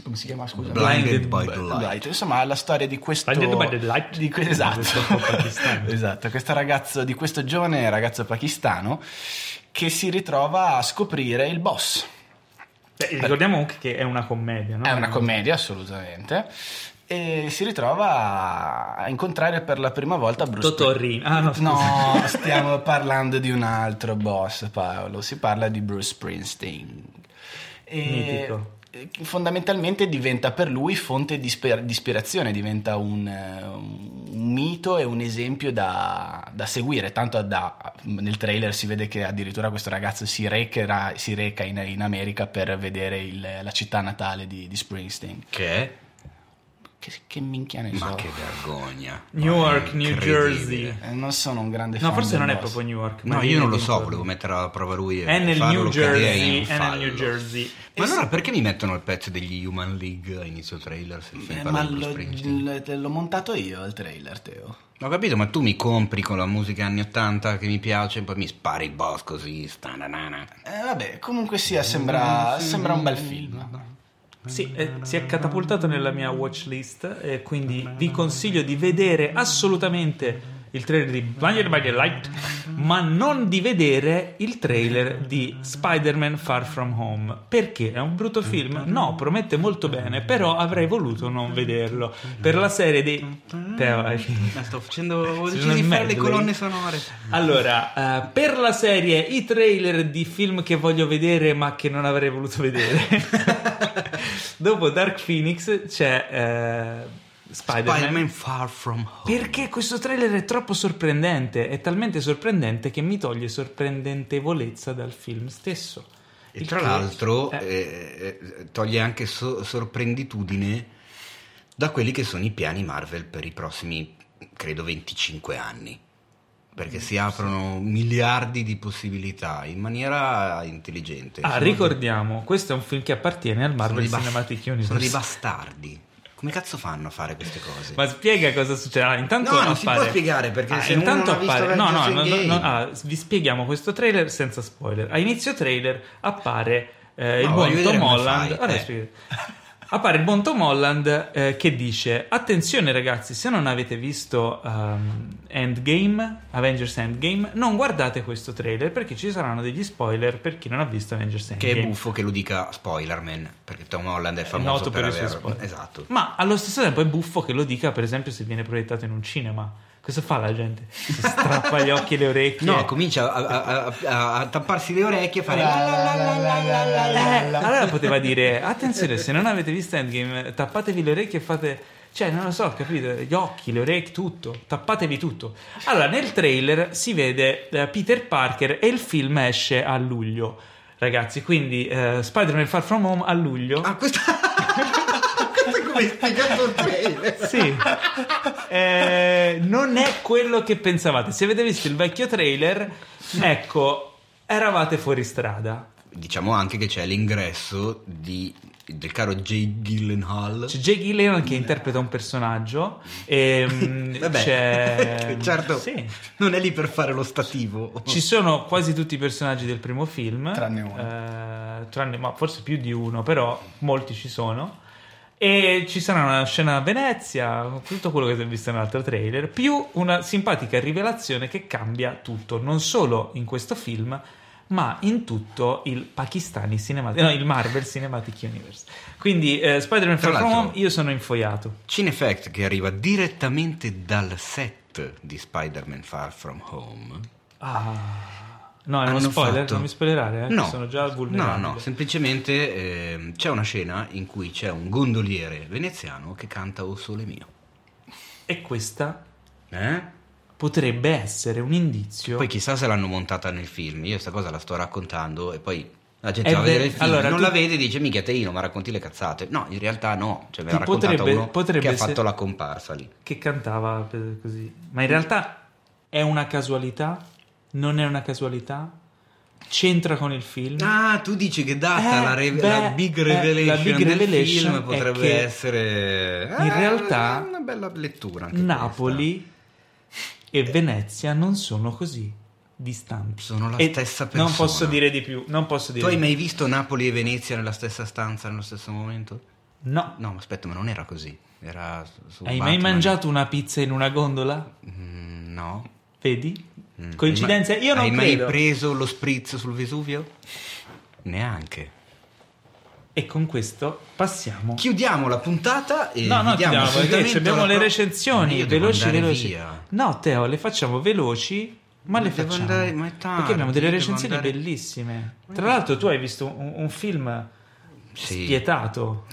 come si chiama scusa? Blinded by Bl- the light. Insomma, è la storia di questo Blinded by the light. di que- esatto. Esatto, questo ragazzo di questo giovane ragazzo pakistano che si ritrova a scoprire il boss. Beh, ricordiamo anche che è una commedia, no? È una commedia, assolutamente. E si ritrova a incontrare per la prima volta Bruce Totorrino. Ah, no. No, stiamo parlando di un altro boss, Paolo. Si parla di Bruce Springsteen. E e fondamentalmente diventa per lui fonte di, isper- di ispirazione, diventa un, eh, un mito e un esempio da, da seguire. Tanto da, nel trailer si vede che addirittura questo ragazzo si, recherà- si reca in, in America per vedere il- la città natale di, di Springsteen. Che è? Che, che minchia ne Ma so. che vergogna. Newark, Ma New. Jersey. Eh, non sono un grande No, fan forse del non è proprio New York. ma No, io non lo so, volevo mettere alla prova lui È nel New Jersey. È nel. New Jersey. Ma allora perché mi mettono il pezzo degli Human League a inizio trailer se Eh, ma lo- l- l'ho montato io il trailer, Teo. Ho capito, ma tu mi compri con la musica anni 80 che mi piace e poi mi spari il boss così, stananana. Eh, vabbè, comunque sia, sembra, sembra un bel film. Sì, eh, si è catapultato nella mia watch list e quindi vi consiglio di vedere assolutamente il trailer di Blinded by the Light, ma non di vedere il trailer di Spider-Man Far From Home. Perché è un brutto film? No, promette molto bene, però avrei voluto non vederlo. Per la serie dei... Teo, hai finito? Sto facendo, ho Sì, di fare le colonne sonore. Allora, eh, per la serie i trailer di film che voglio vedere ma che non avrei voluto vedere. Dopo Dark Phoenix c'è eh, Spider-Man. Spider-Man Far From Home. Perché questo trailer è troppo sorprendente, è talmente sorprendente che mi toglie sorprendentevolezza dal film stesso. E Il tra che- l'altro eh, eh, toglie anche so- sorprenditudine da quelli che sono i piani Marvel per i prossimi, credo, 25 anni. Perché si aprono miliardi di possibilità in maniera intelligente. ah, Sono- ricordiamo, questo è un film che appartiene al Marvel dei bas- Cinematic Universe. Sono dei bastardi. Come cazzo fanno a fare queste cose? Ma spiega cosa succede. Ah, intanto No, non si appare... può spiegare, perché Ah, se uno intanto non ha visto appare... No, no, no, no, ah, vi spieghiamo questo trailer senza spoiler. A inizio trailer appare eh, il buon Tom Holland. fai, eh. Appare il buon Tom Holland eh, che dice: Attenzione, ragazzi, se non avete visto ehm, Endgame, Avengers Endgame, non guardate questo trailer perché ci saranno degli spoiler per chi non ha visto Avengers Che Endgame. è buffo che lo dica Spoilerman, perché Tom Holland è È famoso noto per, per aver... spoiler. Esatto. Ma allo stesso tempo è buffo che lo dica, per esempio, se viene proiettato in un cinema. Cosa fa la gente? Si strappa gli occhi e le orecchie. No, comincia a, a- a- a tapparsi le orecchie e fare... Allora poteva dire: attenzione, se non avete visto Endgame, tappatevi le orecchie e fate. Cioè, non lo so, capite? Gli occhi, le orecchie, tutto. Tappatevi tutto. Allora, nel trailer si vede eh, Peter Parker e il film esce a luglio. Ragazzi, quindi eh, Spider-Man Far From Home a luglio. Ah, questa... trailer. Sì, Eh, non è quello che pensavate. Se avete visto il vecchio trailer, ecco, eravate fuori strada. Diciamo anche che c'è l'ingresso di del caro Jay Gyllenhaal. C'è Jake Gyllenhaal che interpreta un personaggio e mm, Vabbè, c'è... certo, Sì. non è lì per fare lo stativo. Ci sono quasi tutti i personaggi del primo film, Tranne uno. eh, tranne- ma forse più di uno, però molti ci sono. E ci sarà una scena a Venezia, tutto quello che si è visto nell'altro trailer, più una simpatica rivelazione che cambia tutto, non solo in questo film, ma in tutto il Pakistani Cinematic, no, il Marvel Cinematic Universe. Quindi eh, Spider-Man Far From Home, io sono infoiato. Cinefact che arriva direttamente dal set di Spider-Man Far From Home. Ah. No, è uno spoiler, fatto- non mi spoilerare, eh? No, sono già vulnerabile. no, no, semplicemente ehm, c'è una scena in cui c'è un gondoliere veneziano che canta O Sole Mio. E questa Eh? potrebbe essere un indizio. Poi chissà se l'hanno montata nel film. Io questa cosa la sto raccontando e poi la gente va a vedere il film, allora, non tu- la vede e dice mica Teino, ma racconti le cazzate. No, in realtà no, cioè me potrebbe- uno potrebbe che ha fatto la comparsa lì. che cantava per- così. Ma in realtà è una casualità? Non è una casualità? C'entra con il film? Ah, tu dici che data Eh, la, re- beh, la big eh, revelation, la big del revelation film potrebbe essere in eh, realtà una bella lettura anche Napoli e Venezia non sono così distanti. Sono la E stessa Non persona. posso dire di più. Non posso questa. dire Tu hai mai visto Napoli e Venezia nella stessa stanza nello stesso momento? No. No, aspetta, ma non era così. Era su, Hai mai Batman. mangiato una pizza in una gondola? Mm, no. Vedi? Mm. Coincidenze? Hai Io non Hai credo. mai preso lo spritz sul Vesuvio? Neanche. E con questo passiamo. Chiudiamo la puntata e No, no, chiudiamo perché abbiamo le recensioni Io devo veloci, veloci. via. No, Teo, le facciamo veloci, ma le Devo facciamo. andare- ma è tardi, perché abbiamo delle recensioni andare- bellissime. Tra l'altro, tu hai visto un, un film Sì. spietato.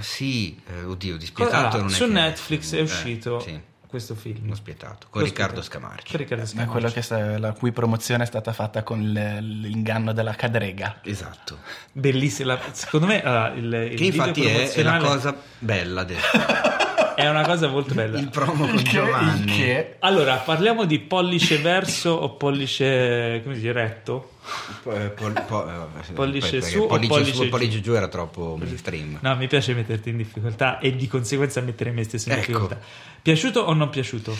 Sì, eh, oddio, dispietato Allora, è su Netflix è Eh, uscito sì, questo film. uno spietato, con Lo Riccardo. Scamarci. Riccardo Scamarci. quello che sta- la cui promozione è stata fatta con l'inganno della cadrega. Esatto. Bellissima. Secondo me allora, il, il Che infatti è, è la cosa bella del è una cosa molto bella. il promo con che- Giovanni. che- Allora, parliamo di pollice verso o pollice come si dice, retto? Po- eh, pol- po- eh, vabbè, sì, Pollice su o pollice pollice su pollice giù era troppo mainstream. No, mi piace metterti in difficoltà e di conseguenza mettere me stesso in Ecco. difficoltà. Piaciuto o non piaciuto?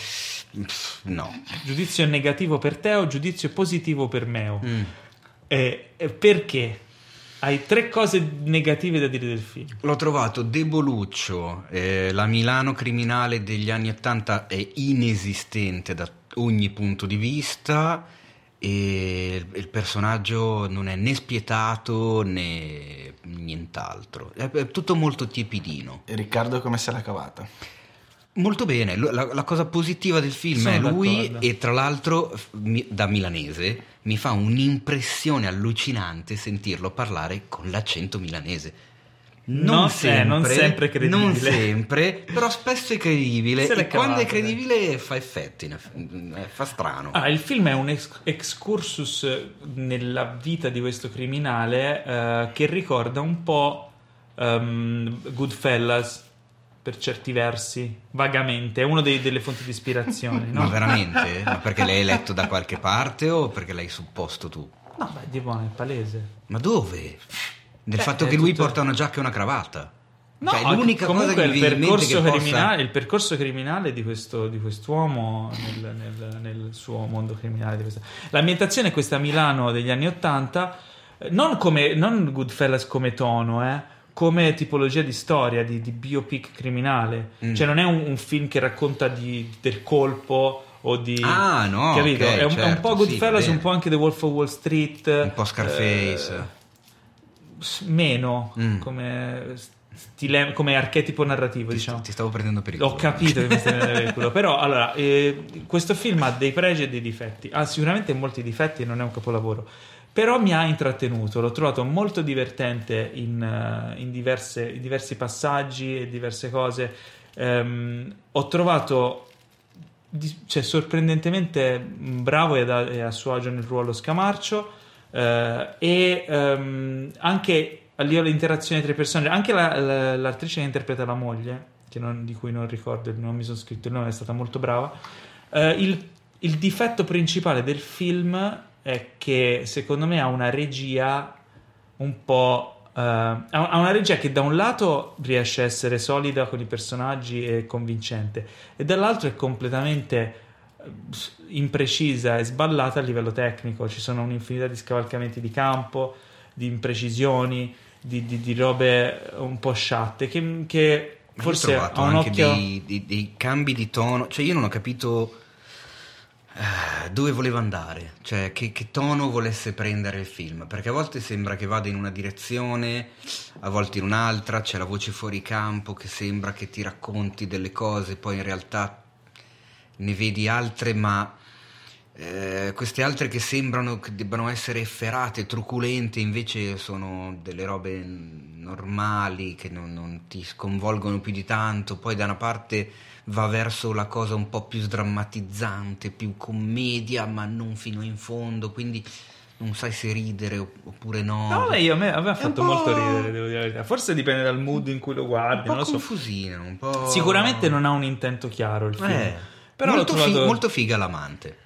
No. Giudizio negativo per te o giudizio positivo per me? Mm. Eh, eh, perché? Hai tre cose negative da dire del film. L'ho trovato deboluccio, eh, la Milano criminale degli anni 80 è inesistente da ogni punto di vista e il- il personaggio non è né spietato né nient'altro, è, è tutto molto tiepidino. E Riccardo come se l'ha cavata? Molto bene, la, la cosa positiva del film Sono è lui d'accordo. e tra l'altro da milanese mi fa un'impressione allucinante sentirlo parlare con l'accento milanese. Non- eh, non sempre credibile. non sempre, però spesso è credibile Se e quando è credibile fa effetti, eff- eh, fa strano. Ah, il film è un ex- excursus nella vita di questo criminale eh, che ricorda un po' ehm, Goodfellas per certi versi, vagamente. È una delle fonti di ispirazione, no? Ma veramente? Ma perché l'hai letto da qualche parte o perché l'hai supposto tu? No, beh, di buono, è palese. Ma dove? Nel Beh, fatto che lui tutto- porta una giacca e una cravatta. No, Cioè, l'unica cosa che il percorso, che possa- criminale, il percorso criminale di, questo, di quest'uomo nel, nel- nel suo mondo criminale. L'ambientazione è questa Milano degli anni Ottanta, eh, non, come, non Goodfellas come tono, eh, come tipologia di storia, di, di biopic criminale. Mm. Cioè non è un, un film che racconta di- del colpo o di... Ah, no, capito? ok, è, un, è un certo, po' sì, Goodfellas, va un po' anche The Wolf of Wall Street. Un po' Scarface. eh, meno Mm. come, stile, come archetipo narrativo, Ti, diciamo. ti stavo prendendo per il Ho culo. capito che mi stai prendendo per il culo, però allora, eh, questo film ha dei pregi e dei difetti, ha sicuramente molti difetti e non è un capolavoro, però mi ha intrattenuto, l'ho trovato molto divertente in, eh, in diverse- in diversi passaggi e diverse cose, Ehm, ho trovato cioè, sorprendentemente bravo e a, e a suo agio nel ruolo Scamarcio eh, e ehm, anche a livello di interazione tra i personaggi anche la- la- l'attrice che interpreta la moglie non- di cui non ricordo nome, mi sono scritto il nome, è stata molto brava. Eh, il, il difetto principale del film è che secondo me ha una regia un po' eh, ha una regia che da un lato riesce a essere solida con i personaggi e convincente, e dall'altro è completamente eh, imprecisa e sballata a livello tecnico. Ci sono un'infinità di scavalcamenti di campo, di imprecisioni, di, di- di robe un po' sciatte che, che forse ho trovato anche occhio. dei, dei- dei cambi di tono, cioè io non ho capito eh, dove voleva andare, cioè che, che tono volesse prendere il film, perché a volte sembra che vada in una direzione, a volte in un'altra, c'è la voce fuori campo che sembra che ti racconti delle cose, poi in realtà ne vedi altre, ma eh, queste altre che sembrano che debbano essere efferate, truculente, invece sono delle robe normali che non, non ti sconvolgono più di tanto. Poi da una parte va verso la cosa un po' più sdrammatizzante, più commedia, ma non fino in fondo, quindi non sai se ridere opp- oppure no. No, beh, io, a me, a me ha È un fatto molto ridere, devo dire. Forse dipende dal mood in cui lo un guardi, po' non so. confusino, un po'... Sicuramente non ha un intento chiaro il film. Eh, Però molto, l'ho fi- trovato... molto figa l'amante.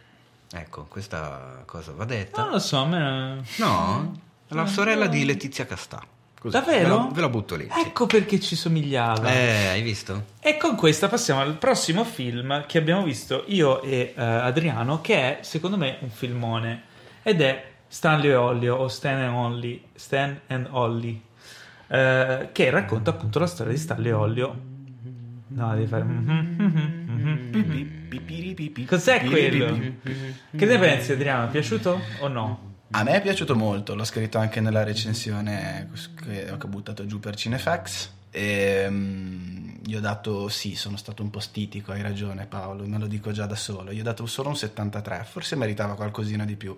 Ecco, questa cosa va detta. Non lo so, a me... No? La sorella di Letizia Castà. Così, Davvero? Ve la, ve la butto lì. Ecco perché ci somigliava. Eh, hai visto? E con questa passiamo al prossimo film che abbiamo visto io e eh, Adriano, che è secondo me un filmone ed è Stanley e Ollio o Stan and Ollie, Stan and Ollie, eh, che racconta appunto la storia di Stanley e Ollio. No, devi fare. Cos'è quello? Che ne pensi, Adriano? È piaciuto o no? A me è piaciuto molto, l'ho scritto anche nella recensione che ho buttato giù per Cinefax. E, mm, gli ho dato, sì, sono stato un po' stitico, hai ragione Paolo, me lo dico già da solo. Gli ho dato solo un 73, forse meritava qualcosina di più.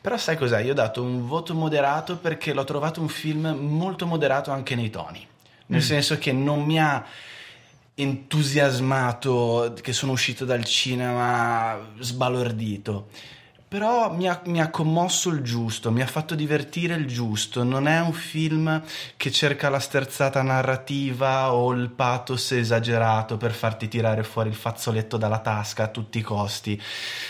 Però sai cos'è? Gli ho dato un voto moderato perché l'ho trovato un film molto moderato anche nei toni. Nel senso che non mi ha entusiasmato che sono uscito dal cinema sbalordito. Però mi ha, mi ha commosso il giusto, mi ha fatto divertire il giusto. Non è un film che cerca la sterzata narrativa o il pathos esagerato per farti tirare fuori il fazzoletto dalla tasca a tutti i costi.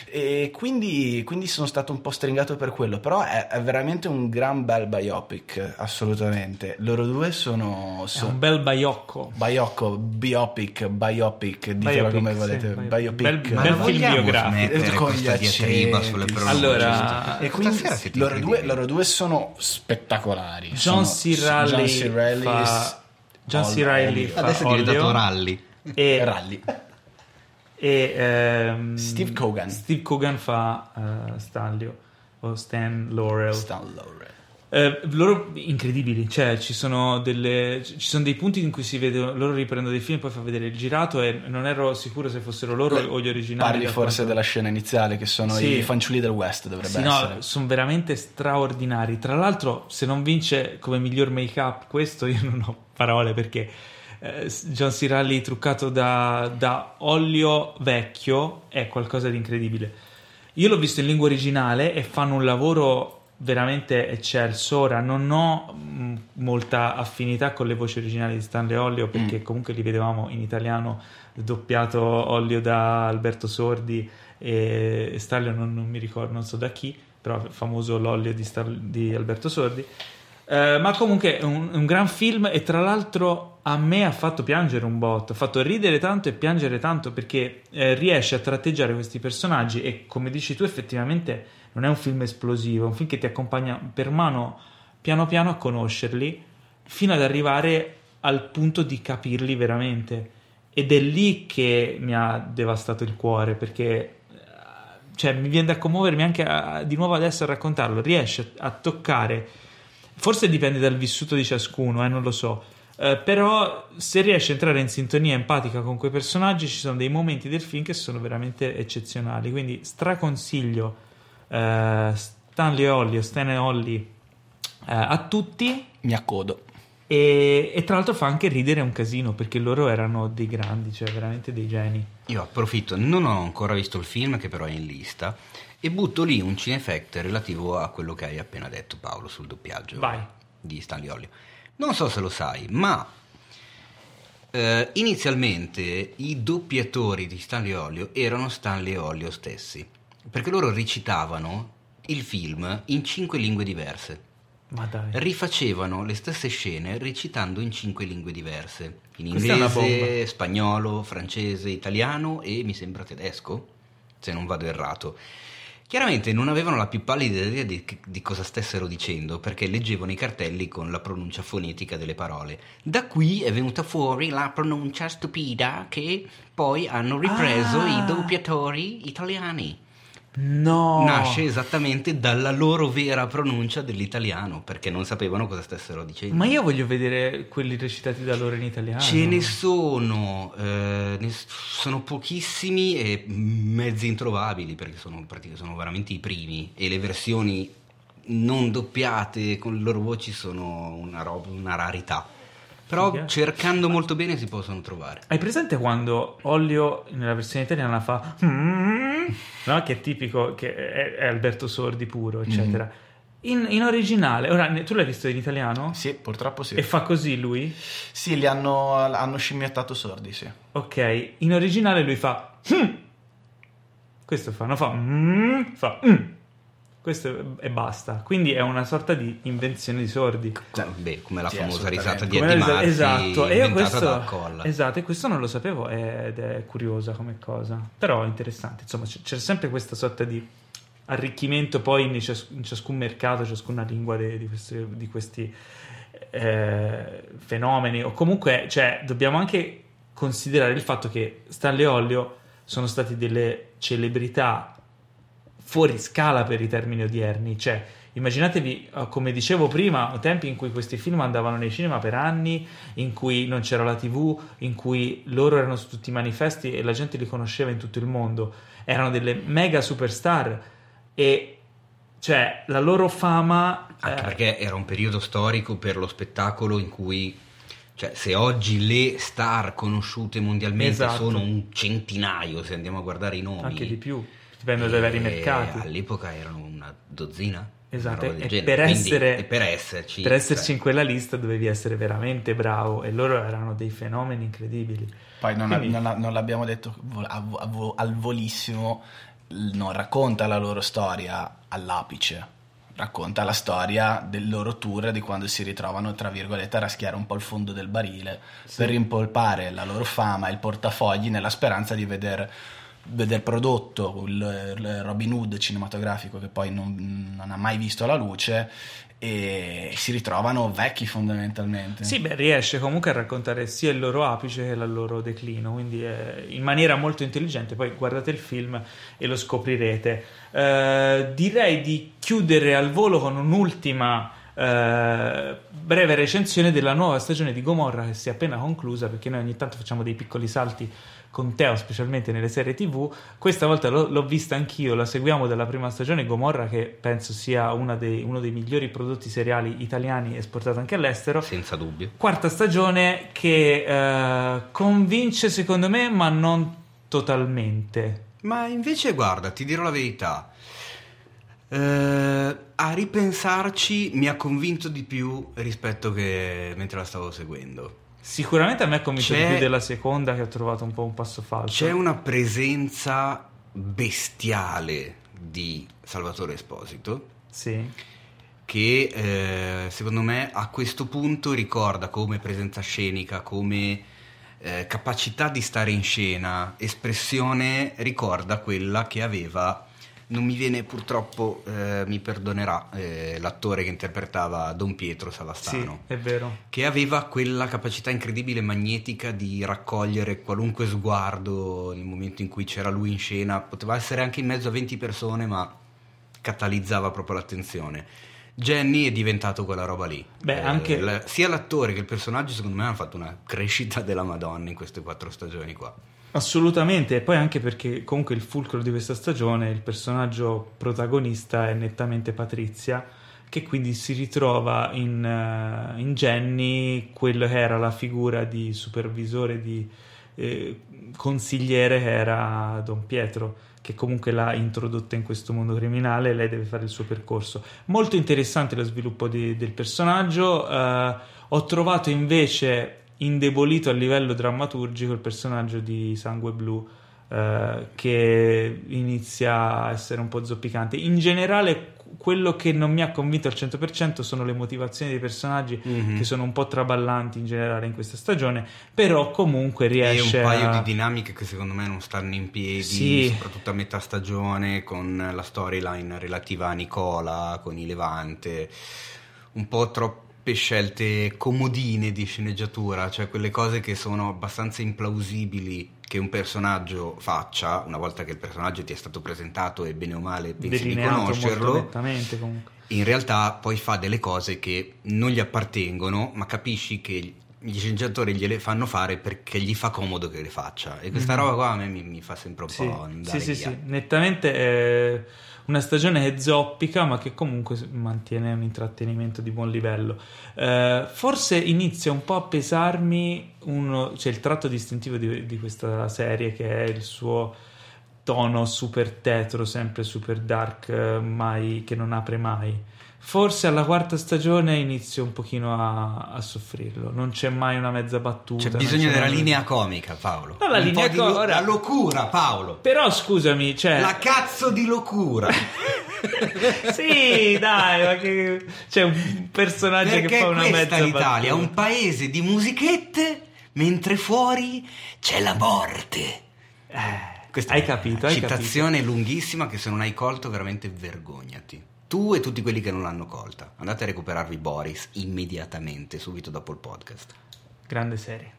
E quindi, quindi sono stato un po' stringato per quello. Però è, è veramente un gran bel biopic, assolutamente. Loro due sono. È sono un bel baiocco. Biocco, biopic, biopic, ditelo Biopic, come sì, volete. biopic. Biopic. Bel- bel film biografico. Con gli sulle pronunce? Allora, E quindi Stasera siete loro due, loro due sono spettacolari. John Sono- C. Reilly John C. Reilly fa- John C. Reilly fa- Adesso è diventato. Rally. e, Rally. e, ehm, Steve Coogan. Steve Coogan fa eh, Stanley o Stan Laurel. Stan Laurel. Eh, loro incredibili, cioè ci sono, delle, ci sono dei punti in cui si vede loro riprendono dei film e poi fa vedere il girato e non ero sicuro se fossero loro o gli originali. Parli forse quanto- della scena iniziale che sono Sì. i fanciulli del West dovrebbe Sì, no, essere. sono veramente straordinari. Tra l'altro, se non vince come miglior make-up questo, io non ho parole perché eh, John C. Reilly truccato da, da olio vecchio è qualcosa di incredibile. Io l'ho visto in lingua originale e fanno un lavoro veramente eccelso. Ora non ho mh, molta affinità con le voci originali di Stanley Ollio perché comunque li vedevamo in italiano doppiato Ollio da Alberto Sordi e Stanley non, non mi ricordo, non so da chi, però famoso l'Ollio di, Star- di Alberto Sordi. Eh, ma comunque è un, un gran film e tra l'altro a me ha fatto piangere un botto, ha fatto ridere tanto e piangere tanto perché eh, riesce a tratteggiare questi personaggi e come dici tu effettivamente non è un film esplosivo, è un film che ti accompagna per mano piano piano a conoscerli fino ad arrivare al punto di capirli veramente ed è lì che mi ha devastato il cuore perché eh, cioè, mi viene da commuovermi anche a- di nuovo adesso a raccontarlo riesce a toccare Forse dipende dal vissuto di ciascuno, eh, non lo so. Eh, però se riesci a entrare in sintonia empatica con quei personaggi, ci sono dei momenti del film che sono veramente eccezionali. Quindi straconsiglio eh, Stanley Ollie o Stan e Ollie eh, a tutti. Mi accodo. E, e tra l'altro fa anche ridere un casino perché loro erano dei grandi, cioè veramente dei geni. Io approfitto, non ho ancora visto il film che però è in lista e butto lì un cinefact relativo a quello che hai appena detto Paolo sul doppiaggio Vai. di Stanley Olio. Non so se lo sai, ma eh, inizialmente i doppiatori di Stanley Olio erano Stanley Olio stessi, perché loro recitavano il film in cinque lingue diverse. Ma dai. rifacevano le stesse scene recitando in cinque lingue diverse. In Questa inglese, spagnolo, francese, italiano e mi sembra tedesco, se non vado errato. Chiaramente non avevano la più pallida idea di, di cosa stessero dicendo perché leggevano i cartelli con la pronuncia fonetica delle parole. Da qui è venuta fuori la pronuncia stupida che poi hanno ripreso Ah. i doppiatori italiani. No. Nasce esattamente dalla loro vera pronuncia dell'italiano perché non sapevano cosa stessero dicendo. Ma io voglio vedere quelli recitati da loro in italiano. Ce ne sono, eh, ne sono pochissimi e mezzi introvabili perché sono, sono veramente i primi e le versioni non doppiate con le loro voci sono una, roba, una rarità. Però cercando molto bene si possono trovare. Hai presente quando Ollio nella versione italiana fa "Mm", no? che è tipico che è, è Alberto Sordi puro, eccetera. In, in originale, ora tu l'hai visto in italiano? Sì, purtroppo sì. E fa così lui? Sì, li hanno, hanno scimmiottato sordi, sì. Ok, in originale lui fa "Mm". Questo fa, non fa "Mm", fa "Mm". Questo e basta. Quindi è una sorta di invenzione di sordi. Cioè, beh, come la Sì, famosa risata di Eddie Murphy esatto, e io inventata questo, da Colla. esatto, e questo non lo sapevo ed è curiosa come cosa, però è interessante. Insomma, c- c'è sempre questa sorta di arricchimento poi in, cias- in ciascun mercato, ciascuna lingua de- di questi, di questi, eh, fenomeni. O comunque, cioè, dobbiamo anche considerare il fatto che Stanley e Ollio sono stati delle celebrità fuori scala per i termini odierni. Cioè, immaginatevi, eh, come dicevo prima, tempi in cui questi film andavano nei cinema per anni, in cui non c'era la TV, in cui loro erano su tutti i manifesti e la gente li conosceva in tutto il mondo. Erano delle mega superstar e cioè la loro fama Anche eh, perché era un periodo storico per lo spettacolo in cui, cioè, se oggi le star conosciute mondialmente Esatto. sono un centinaio, se andiamo a guardare i nomi, anche di più, dipende dai vari mercati. All'epoca erano una dozzina. Esatto, una e per Quindi- essere- e per esserci, Per esserci cioè, in quella lista dovevi essere veramente bravo e loro erano dei fenomeni incredibili. Poi non, Quindi- non- non l'abbiamo detto a a al volissimo, non racconta la loro storia all'apice, racconta la storia del loro tour di quando si ritrovano, tra virgolette, a raschiare un po' il fondo del barile per rimpolpare la loro fama e il portafogli nella speranza di veder, veder prodotto il, il Robin Hood cinematografico che poi non, non ha mai visto la luce e si ritrovano vecchi fondamentalmente. Sì, beh, riesce comunque a raccontare sia il loro apice che il loro declino, quindi eh, in maniera molto intelligente. Poi guardate il film e lo scoprirete. Eh, direi di chiudere al volo con un'ultima eh, breve recensione della nuova stagione di Gomorra che si è appena conclusa, perché noi ogni tanto facciamo dei piccoli salti con Teo, specialmente nelle serie TV. Questa volta l'ho, l'ho vista anch'io, la seguiamo dalla prima stagione. Gomorra, che penso sia una dei- uno dei migliori prodotti seriali italiani esportato anche all'estero. senza dubbio. Quarta stagione che eh, convince secondo me, ma non totalmente. Ma invece, guarda, ti dirò la verità. Eh, a ripensarci mi ha convinto di più rispetto che mentre la stavo seguendo. Sicuramente a me ha convinto di C'è- più della seconda, che ho trovato un po' un passo falso. C'è una presenza bestiale di Salvatore Esposito Sì. che eh, secondo me a questo punto ricorda come presenza scenica, come eh, capacità di stare in scena, espressione, ricorda quella che aveva, non mi viene purtroppo, eh, mi perdonerà, eh, l'attore che interpretava Don Pietro Sì, Savastano. è vero. Che aveva quella capacità incredibile magnetica di raccogliere qualunque sguardo nel momento in cui c'era lui in scena, poteva essere anche in mezzo a 20 persone, ma catalizzava proprio l'attenzione. Jenny è diventato quella roba lì. Beh, anche- la- sia l'attore che il personaggio, secondo me, hanno fatto una crescita della Madonna in queste quattro stagioni qua. Assolutamente, e poi anche perché comunque il fulcro di questa stagione, il personaggio protagonista è nettamente Patrizia, che quindi si ritrova in, eh, in Jenny quello che era la figura di supervisore, di eh, consigliere che era Don Pietro, che comunque l'ha introdotta in questo mondo criminale e lei deve fare il suo percorso. Molto interessante lo sviluppo di- del personaggio, eh, ho trovato invece indebolito a livello drammaturgico il personaggio di Sangue Blu eh, che inizia a essere un po' zoppicante. In generale quello che non mi ha convinto al 100% sono le motivazioni dei personaggi Mhm. che sono un po' traballanti in generale in questa stagione, però comunque riesce e un paio a... di dinamiche che secondo me non stanno in piedi, Sì. soprattutto a metà stagione, con la storyline relativa a Nicola, con i Levante, un po' troppe scelte comodine di sceneggiatura, cioè quelle cose che sono abbastanza implausibili che un personaggio faccia, una volta che il personaggio ti è stato presentato e bene o male pensi di delineato molto conoscerlo, in realtà poi fa delle cose che non gli appartengono, ma capisci che gli sceneggiatori gliele fanno fare perché gli fa comodo che le faccia. E questa Mhm. roba qua a me mi, mi fa sempre un Sì, po' andare sì, sì, via. sì, nettamente è una stagione zoppica, ma che comunque mantiene un intrattenimento di buon livello. Eh, forse inizia un po' a pesarmi uno, cioè il tratto distintivo di, di questa serie, che è il suo tono super tetro, sempre super dark, eh, mai, che non apre mai. Forse alla quarta stagione inizio un pochino a, a soffrirlo. Non c'è mai una mezza battuta. C'è bisogno c'è della mai- linea comica, Paolo. No, la Un linea di lo- La locura, Paolo. Però scusami, cioè... La cazzo di locura. sì, dai, ma che c'è un personaggio che Perché fa una questa mezza è l'Italia, battuta. un paese di musichette, mentre fuori c'è la morte. Eh, Questa hai è capito, hai citazione lunghissima che se non hai colto veramente vergognati. Tu e tutti quelli che non l'hanno colta. Andate a recuperarvi Boris immediatamente, subito dopo il podcast. Grande serie.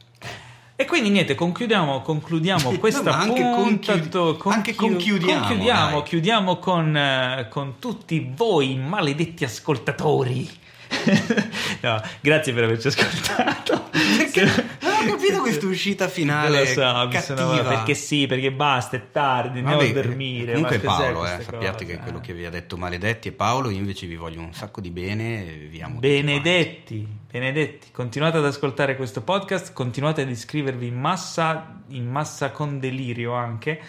E quindi niente, concludiamo, concludiamo No, questa ma anche puntato- conchiudi- anche conchiudiamo, concludiamo, dai. chiudiamo con, eh, con tutti voi maledetti ascoltatori. no, grazie per averci ascoltato. Non ho capito questa uscita finale lo so, cattiva. perché sì, perché basta, è tardi, andiamo Vabbè, a dormire. Comunque Paolo, eh, sappiate che quello eh? che vi ha detto Maledetti è Paolo, io invece vi voglio un sacco di bene e vi amo Benedetti, benedetti, continuate ad ascoltare questo podcast, continuate ad iscrivervi in massa, in massa con delirio anche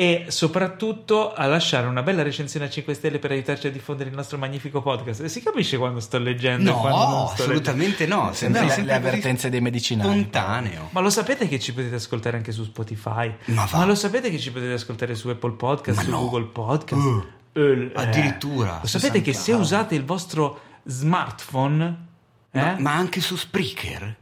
e soprattutto a lasciare una bella recensione a 5 stelle per aiutarci a diffondere il nostro magnifico podcast. E si capisce quando sto leggendo No, quando sto assolutamente no, Sembra le- le avvertenze dei medicinali. Spontaneo. leggendo. Ma lo sapete che ci potete ascoltare anche su Spotify? Ma va. lo sapete che ci potete ascoltare su Apple Podcast, Ma su no. Google Podcast? Uh, Eh, addirittura. Lo sapete che se usate il vostro smartphone... Ma, eh? ma anche su Spreaker?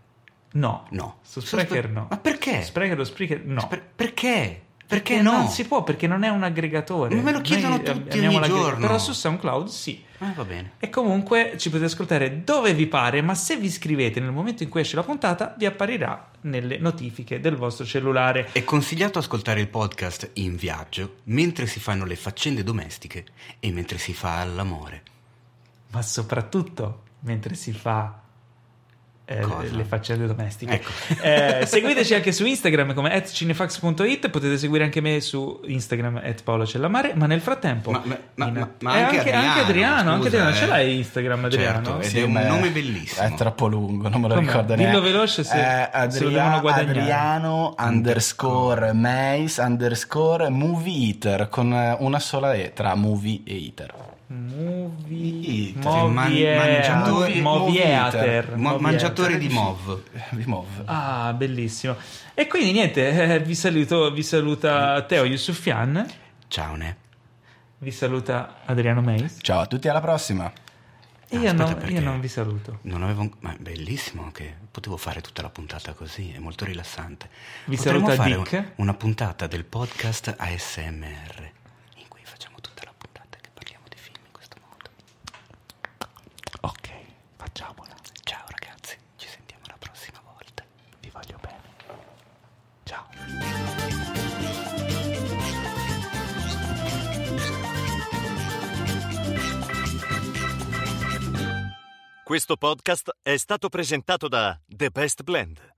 No, No. Su Spreaker Su- no. Ma perché? Spreaker o Spreaker no. Per- perché? Perché no? Non si può perché non è un aggregatore. Ma me lo chiedono Noi tutti ogni giorno. Però su SoundCloud sì. Eh, va bene. E comunque ci potete ascoltare dove vi pare, ma se vi iscrivete nel momento in cui esce la puntata, vi apparirà nelle notifiche del vostro cellulare. È consigliato ascoltare il podcast in viaggio mentre si fanno le faccende domestiche e mentre si fa l'amore. Ma soprattutto mentre si fa eh, le faccende domestiche. Ecco. Eh, seguiteci anche su Instagram come cinefax.it, potete seguire anche me su Instagram at Paolo Cellamare, ma nel frattempo... Ma- ma- ma- in- ma- ma eh, anche anche, Adriano, anche Adriano, anche scusa, Adriano, eh. ce l'hai Instagram Adriano? Certo, Sì, è un nome bellissimo. È troppo lungo, non me lo Come? ricordo Dillo neanche. veloce se- Eh, se Adria- guadagnare. Adriano underscore Mace underscore movie eater con una sola E tra movie e eater. Movie... Man- mangiatori- Movieater. Mo- Movieter. mangiatori di Mov. Di Mov. Ah, bellissimo. E quindi niente, eh, vi saluto, vi saluta Teo Yusufian, Ciao, ne. vi saluta Adriano Meis Ciao a tutti, alla prossima. e io, perché- io non vi saluto. Non avevo. Ma è bellissimo che potevo fare tutta la puntata così, è molto rilassante. Vi Potremmo saluta Dick. un- una puntata del podcast ASMR in cui facciamo tutta la puntata che parliamo di film in questo modo. Ok, facciamola. Ciao ragazzi, ci sentiamo la prossima volta. Vi voglio bene. Ciao. Questo podcast è stato presentato da The Best Blend,